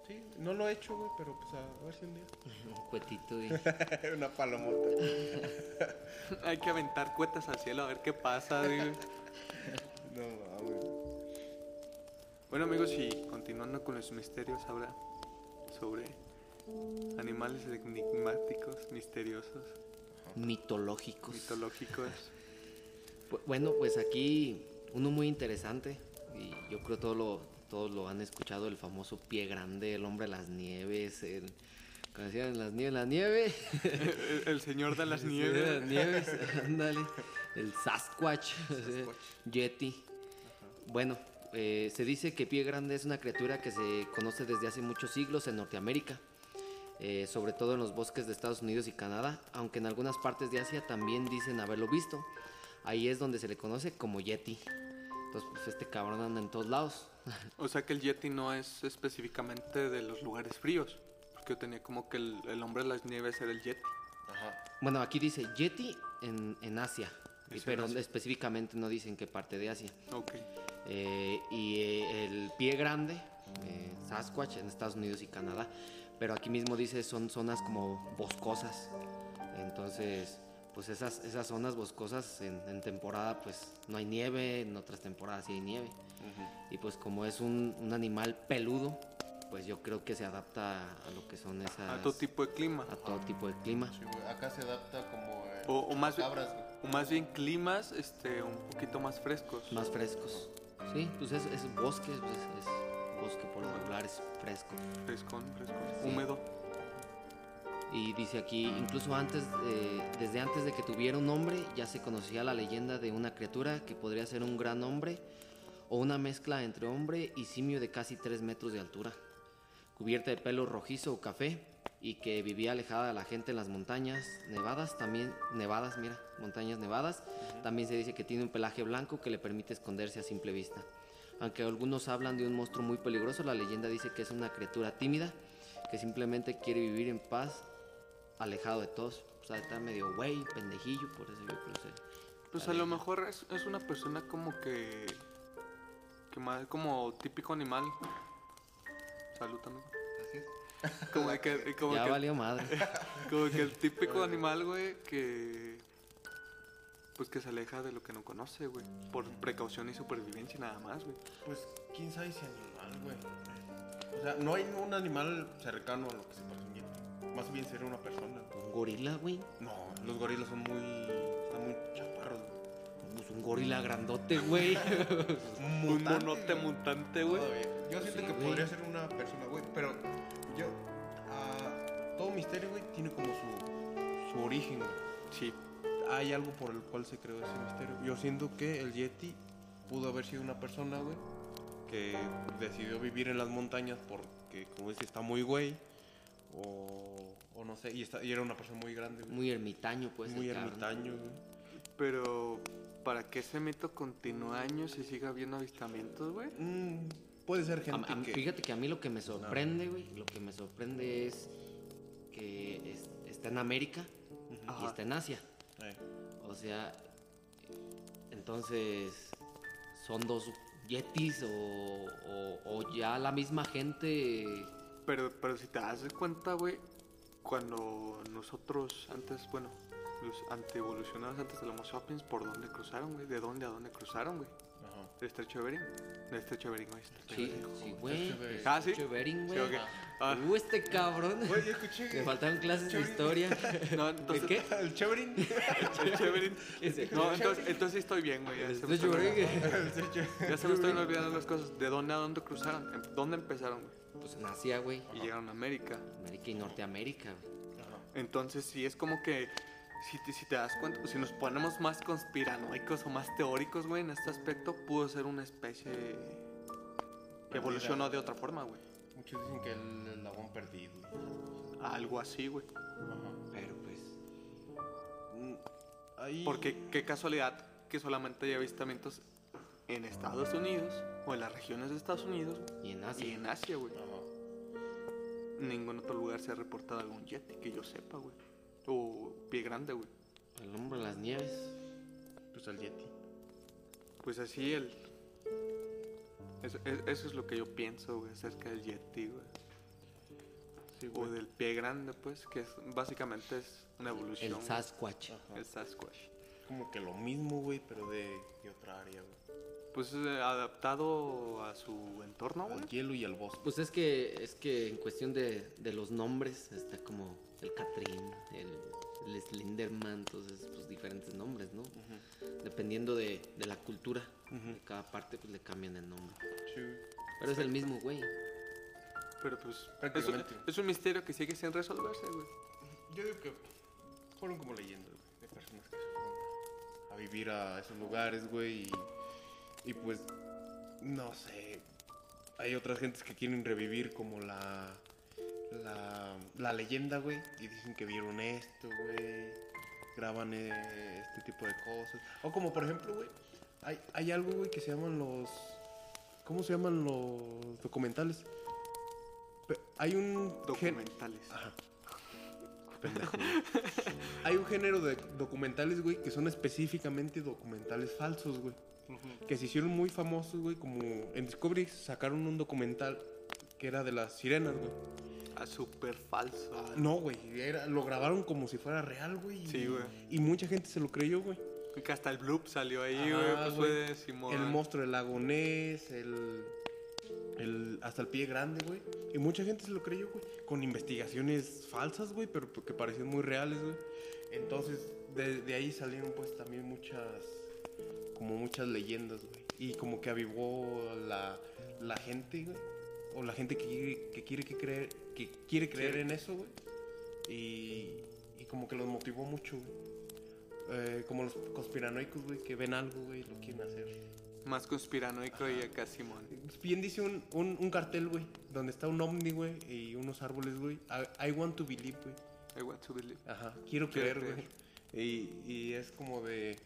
Sí, no lo he hecho, güey, pero pues a ver si un día. [laughs] Un cuetito y... [laughs] una palomota. [laughs] Hay que aventar cuetas al cielo a ver qué pasa, güey. Bueno amigos, y continuando con los misterios ahora sobre animales enigmáticos, misteriosos, mitológicos. mitológicos. Bu- Bueno, pues aquí uno muy interesante y yo creo todo lo, todos lo han escuchado, el famoso pie grande, el hombre de las nieves, el... Decían, las nieves, la nieve. El, el señor de las El señor de las nieves. nieves, ándale. El Sasquatch, sea, Yeti. Bueno, eh, se dice que Pie Grande es una criatura que se conoce desde hace muchos siglos en Norteamérica, eh, sobre todo en los bosques de Estados Unidos y Canadá, aunque en algunas partes de Asia también dicen haberlo visto. Ahí es donde se le conoce como Yeti. Entonces, pues este cabrón anda en todos lados. [laughs] O sea que el Yeti no es específicamente de los lugares fríos. Porque yo tenía como que el, el hombre de las nieves era el Yeti. Ajá. Bueno, aquí dice Yeti en, en Asia, en pero Asia. específicamente no dicen qué parte de Asia. Ok. Eh, y eh, el pie grande, eh, Sasquatch, en Estados Unidos y Canadá. Pero aquí mismo dice son zonas como boscosas. Entonces, pues esas, esas zonas boscosas en, en temporada pues no hay nieve, en otras temporadas sí hay nieve. Y pues como es un, un animal peludo, pues yo creo que se adapta a lo que son esas... A todo tipo de clima. a todo tipo de clima. Sí. Acá se adapta como. eh, O, o más, bien- cabras, o más bien climas este, un poquito más frescos. Más frescos. Sí, pues es, es bosque, pues es, es bosque por lo regular, es fresco. Frescón, fresco. Sí. Húmedo. Y dice aquí, incluso antes, eh, desde antes de que tuviera un nombre, ya se conocía la leyenda de una criatura que podría ser un gran hombre o una mezcla entre hombre y simio de casi 3 metros de altura, cubierta de pelo rojizo o café y que vivía alejada de la gente en las montañas nevadas, también nevadas, mira, montañas nevadas. También se dice que tiene un pelaje blanco que le permite esconderse a simple vista. Aunque algunos hablan de un monstruo muy peligroso, la leyenda dice que es una criatura tímida que simplemente quiere vivir en paz alejado de todos. O sea, está medio güey, pendejillo, por eso yo creo que... Pues a lo mejor es, es una persona como que. que más como típico animal. Salud amigo. Como que, como Ya que, valió madre. [laughs] como que el típico animal, güey, que. Pues que se aleja de lo que no conoce, güey. Por precaución y supervivencia nada más, güey. Pues quién sabe si animal, güey. O sea, no hay un animal cercano a lo que se yeti. Más bien sería una persona. güey. Un gorila, güey. No, los gorilas son muy. están muy chaparros, güey. Pues un gorila grandote, güey. [laughs] Un Mutante, monote mutante, güey. Todavía. Yo siento Sí, que podría ser una persona, güey. Pero misterio, güey, tiene como su, su origen, güey. Sí. Hay algo por el cual se creó ese misterio. Yo siento que el Yeti pudo haber sido una persona, güey, que decidió vivir en las montañas porque, como dice, está muy güey. O, o no sé, y, está, y era una persona muy grande, güey. Muy ermitaño, pues. muy ermitaño, güey. Pero. ¿Para que ese mito continúe años y siga habiendo avistamientos, güey? Mm, puede ser gente a que... Fíjate que a mí lo que me sorprende, güey, lo que me sorprende es que es- está en América y está en Asia. Eh, O sea, entonces son dos yetis o, o- o ya la misma gente. Pero, pero si te das de cuenta, güey, cuando nosotros antes, bueno, los antievolucionados antes del Homo sapiens, ¿por dónde cruzaron, güey? ¿De dónde a dónde cruzaron, güey? ¿El estrecho de Bering? El estrecho de Bering, güey. estrecho de Sí, Bering. sí, güey. Ah, ¿sí? Chévering, Sí, güey. ok. Ah, Uh, este cabrón. Güey, yo escuché... [laughs] Me faltaron clases de Chévering. historia. [laughs] no, ¿De entonces, qué? ¿El Cheverin? [laughs] El estrecho de Bering. Ese. No, entonces, entonces sí estoy bien, güey. Ya, El se me estrecho están- Bering. ya se me están olvidando las cosas. ¿De dónde a dónde cruzaron? ¿En- ¿Dónde empezaron, güey? Pues en Asia, güey. Y llegaron a América. América y Norteamérica, güey. Entonces sí es como que si te, si te das cuenta, si nos ponemos más conspiranoicos o más teóricos, güey, en este aspecto, pudo ser una especie que evolucionó de otra forma, güey. Muchos dicen que el, el labón perdido. Algo así, güey. Pero pues. Mm, Ahí... Porque qué casualidad que solamente hay avistamientos en Estados Unidos o en las regiones de Estados Unidos Y en y Asia. en Asia, güey. Ajá. En ningún otro lugar se ha reportado algún yeti que yo sepa, güey. O pie grande, güey. El hombre de las nieves. Pues al Yeti. Pues así el... Eso, es- eso es lo que yo pienso, güey, acerca del Yeti, güey. Sí, O güey. del pie grande, pues, que es, básicamente es una evolución. El Sasquatch. El Sasquatch. Como que lo mismo, güey, pero de, de otra área, güey. Pues eh, adaptado a su entorno, güey. Al hielo y al bosque. Pues es que es que en cuestión de, de los nombres está como el Catrín, el, el Slenderman, entonces pues diferentes nombres, ¿no? Dependiendo de, de la cultura de cada parte pues le cambian el nombre. Sí. Pero es el mismo güey. Pero pues es un, Prácticamente. es un misterio que sigue sin resolverse, güey. Yo digo que fueron como leyendas, güey, de personas que se fueron a vivir a esos lugares, güey, y, y pues, no sé, hay otras gentes que quieren revivir como la, la, la leyenda, güey, y dicen que vieron esto, güey, graban eh, este tipo de cosas. O como, por ejemplo, güey, hay, hay algo, güey, que se llaman los, ¿cómo se llaman los documentales? Pe- Hay un gen- Documentales. Ajá. Pendejo, güey. Hay un género de documentales, güey, que son específicamente documentales falsos, güey. Que se hicieron muy famosos, güey, como en Discovery sacaron un documental que era de las sirenas, güey. Ah, súper falso. No, güey, era- lo grabaron como si fuera real, güey. Sí, güey. Y mucha gente se lo creyó, güey. Que hasta el bloop salió ahí, güey. Pues güey. fue de Simón. El monstruo del lago Ness, el, el- hasta el pie grande, güey. Y mucha gente se lo creyó, güey. Con investigaciones falsas, güey, pero que parecían muy reales, güey. Entonces, de, de ahí salieron, pues, también muchas, como muchas leyendas, güey. Y como que avivó la, la gente, güey. O la gente que quiere que, quiere que creer, que quiere creer en eso, güey. Y, y como que los motivó mucho, güey. Eh, como los conspiranoicos, güey, que ven algo, güey, y lo quieren hacer. Más conspiranoico y acá Simón. Bien dice un, un, un cartel, güey, donde está un ovni, güey, y unos árboles, güey. I, I want to believe, güey. I want to believe. Ajá, quiero Quiero creer, güey. Y, y es como de,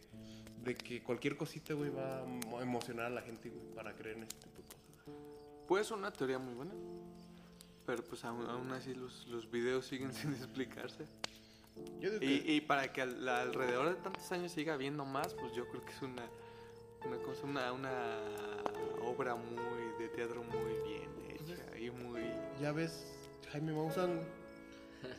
de que cualquier cosita, güey, va a mo- emocionar a la gente, güey, para creer en este tipo de cosas. Puede ser una teoría muy buena. Pero pues aún, aún así los, los videos siguen sin explicarse. Yo digo Y, que y para que al- alrededor de tantos años siga habiendo más, pues yo creo que es una, una cosa, una, una obra muy de teatro muy bien hecha y muy... ya ves, Jaime Maussan,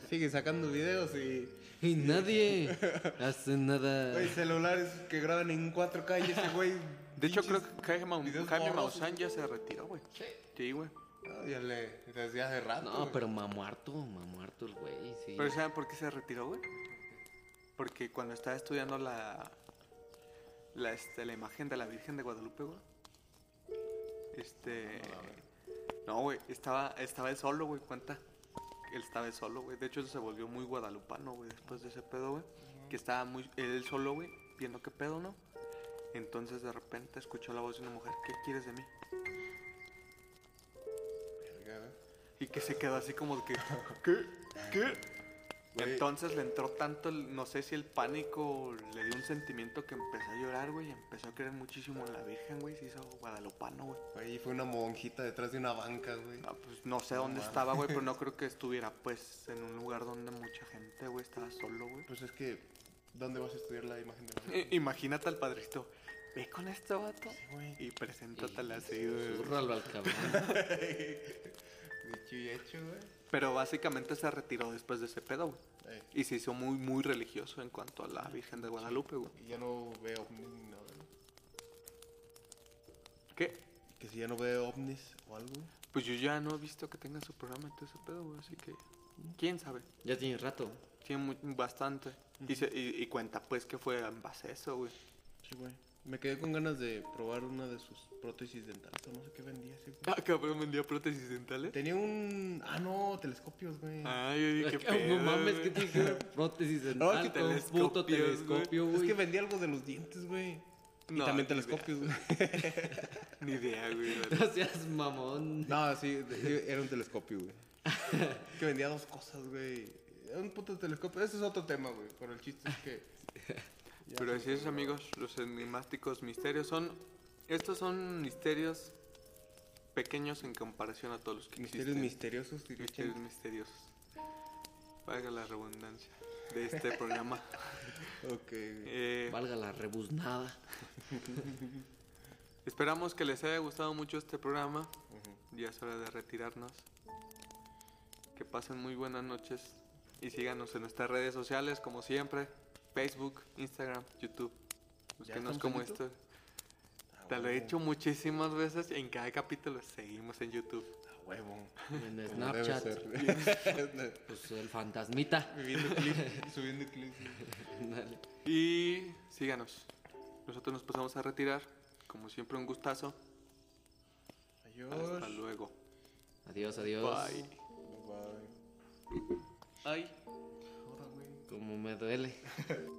sigue sacando videos y... Y nadie [laughs] hace nada. Güey, celulares que graban en 4K y ese güey... De hecho, creo que Jaime, Jaime. Maussan ya se retiró, güey. Sí, güey. No, ya le... Desde hace rato, No, güey. pero muerto, muerto el güey, sí. Pero ¿saben por qué se retiró, güey? Porque cuando estaba estudiando la, la, este, la imagen de la Virgen de Guadalupe, güey. Este... No, güey, estaba, estaba él solo, güey, cuenta. Él estaba él solo, güey. De hecho, se volvió muy guadalupano, güey, después de ese pedo, güey. Que estaba muy él solo, güey, viendo qué pedo, ¿no? Entonces, de repente, escuchó la voz de una mujer. ¿Qué quieres de mí? Y que se quedó así como de que... ¿Qué? ¿Qué? Entonces le entró tanto, el- no sé si el pánico le dio un sentimiento que empezó a llorar, güey. y Empezó a creer muchísimo en la Virgen, güey. Se hizo guadalupano, güey. Ahí fue una monjita detrás de una banca, güey. Ah, pues no sé dónde estaba, güey, pero no [laughs] creo que estuviera, pues, en un lugar donde mucha gente, güey, estaba solo, güey. Pues es que, ¿dónde vas a estudiar la imagen de la Eh, imagínate al padrito. Ve con este vato güey. y preséntatela así, güey. Al cabrón. [laughs] Dicho y hecho, güey. Pero básicamente se retiró después de ese pedo, güey. Eh, Y se hizo muy, muy religioso en cuanto a la Virgen de Guadalupe, güey. y ya no ve ovnis ni nada, ¿no? ¿Qué? Que si ya no ve ovnis o algo. Pues yo ya no he visto que tenga su programa y todo ese pedo, güey, así que... ¿Quién sabe? Ya tiene rato. Tiene mu- bastante. Y, se- y- y cuenta, pues, que fue en base a eso, güey. Sí, güey. Me quedé con ganas de probar una de sus prótesis dentales. o No sé qué vendía ese, güey. Ah, cabrón, vendía prótesis dentales. Tenía un. Ah, no, telescopios, güey. Ah, yo dije, qué Ah, no mames. ¿qué tiene que ver prótesis No, [laughs] dental con un puto telescopios, güey. telescopio, es que vendía algo de los dientes, güey. Y No, también ni telescopios, güey. [laughs] Ni idea, [laughs] güey. No seas mamón. No, sí, era un telescopio, güey. que vendía dos cosas, güey. Era un puto telescopio. Ese es otro tema, güey. Pero el chiste es que. Pero así es, amigos, los enigmáticos misterios son... Estos son misterios pequeños en comparación a todos los que Misterios existen. misteriosos, diría Misterios misteriosos. Valga la redundancia. de este [laughs] programa. Ok. Eh, Valga la rebuznada. [laughs] esperamos que les haya gustado mucho este programa. Ya es hora de retirarnos. Que pasen muy buenas noches y síganos en nuestras redes sociales como siempre. Facebook, Instagram, YouTube. Búsquenos como esto. Te lo he dicho muchísimas veces. En cada capítulo seguimos en YouTube. A huevo. En Snapchat, [laughs] pues el fantasmita. Viviendo clips, [laughs] subiendo clips. Dale. Y síganos. Nosotros nos pasamos a retirar. Como siempre, un gustazo. Adiós. Hasta luego. Adiós, adiós. Bye. Bye. Ay. Como me duele. [laughs]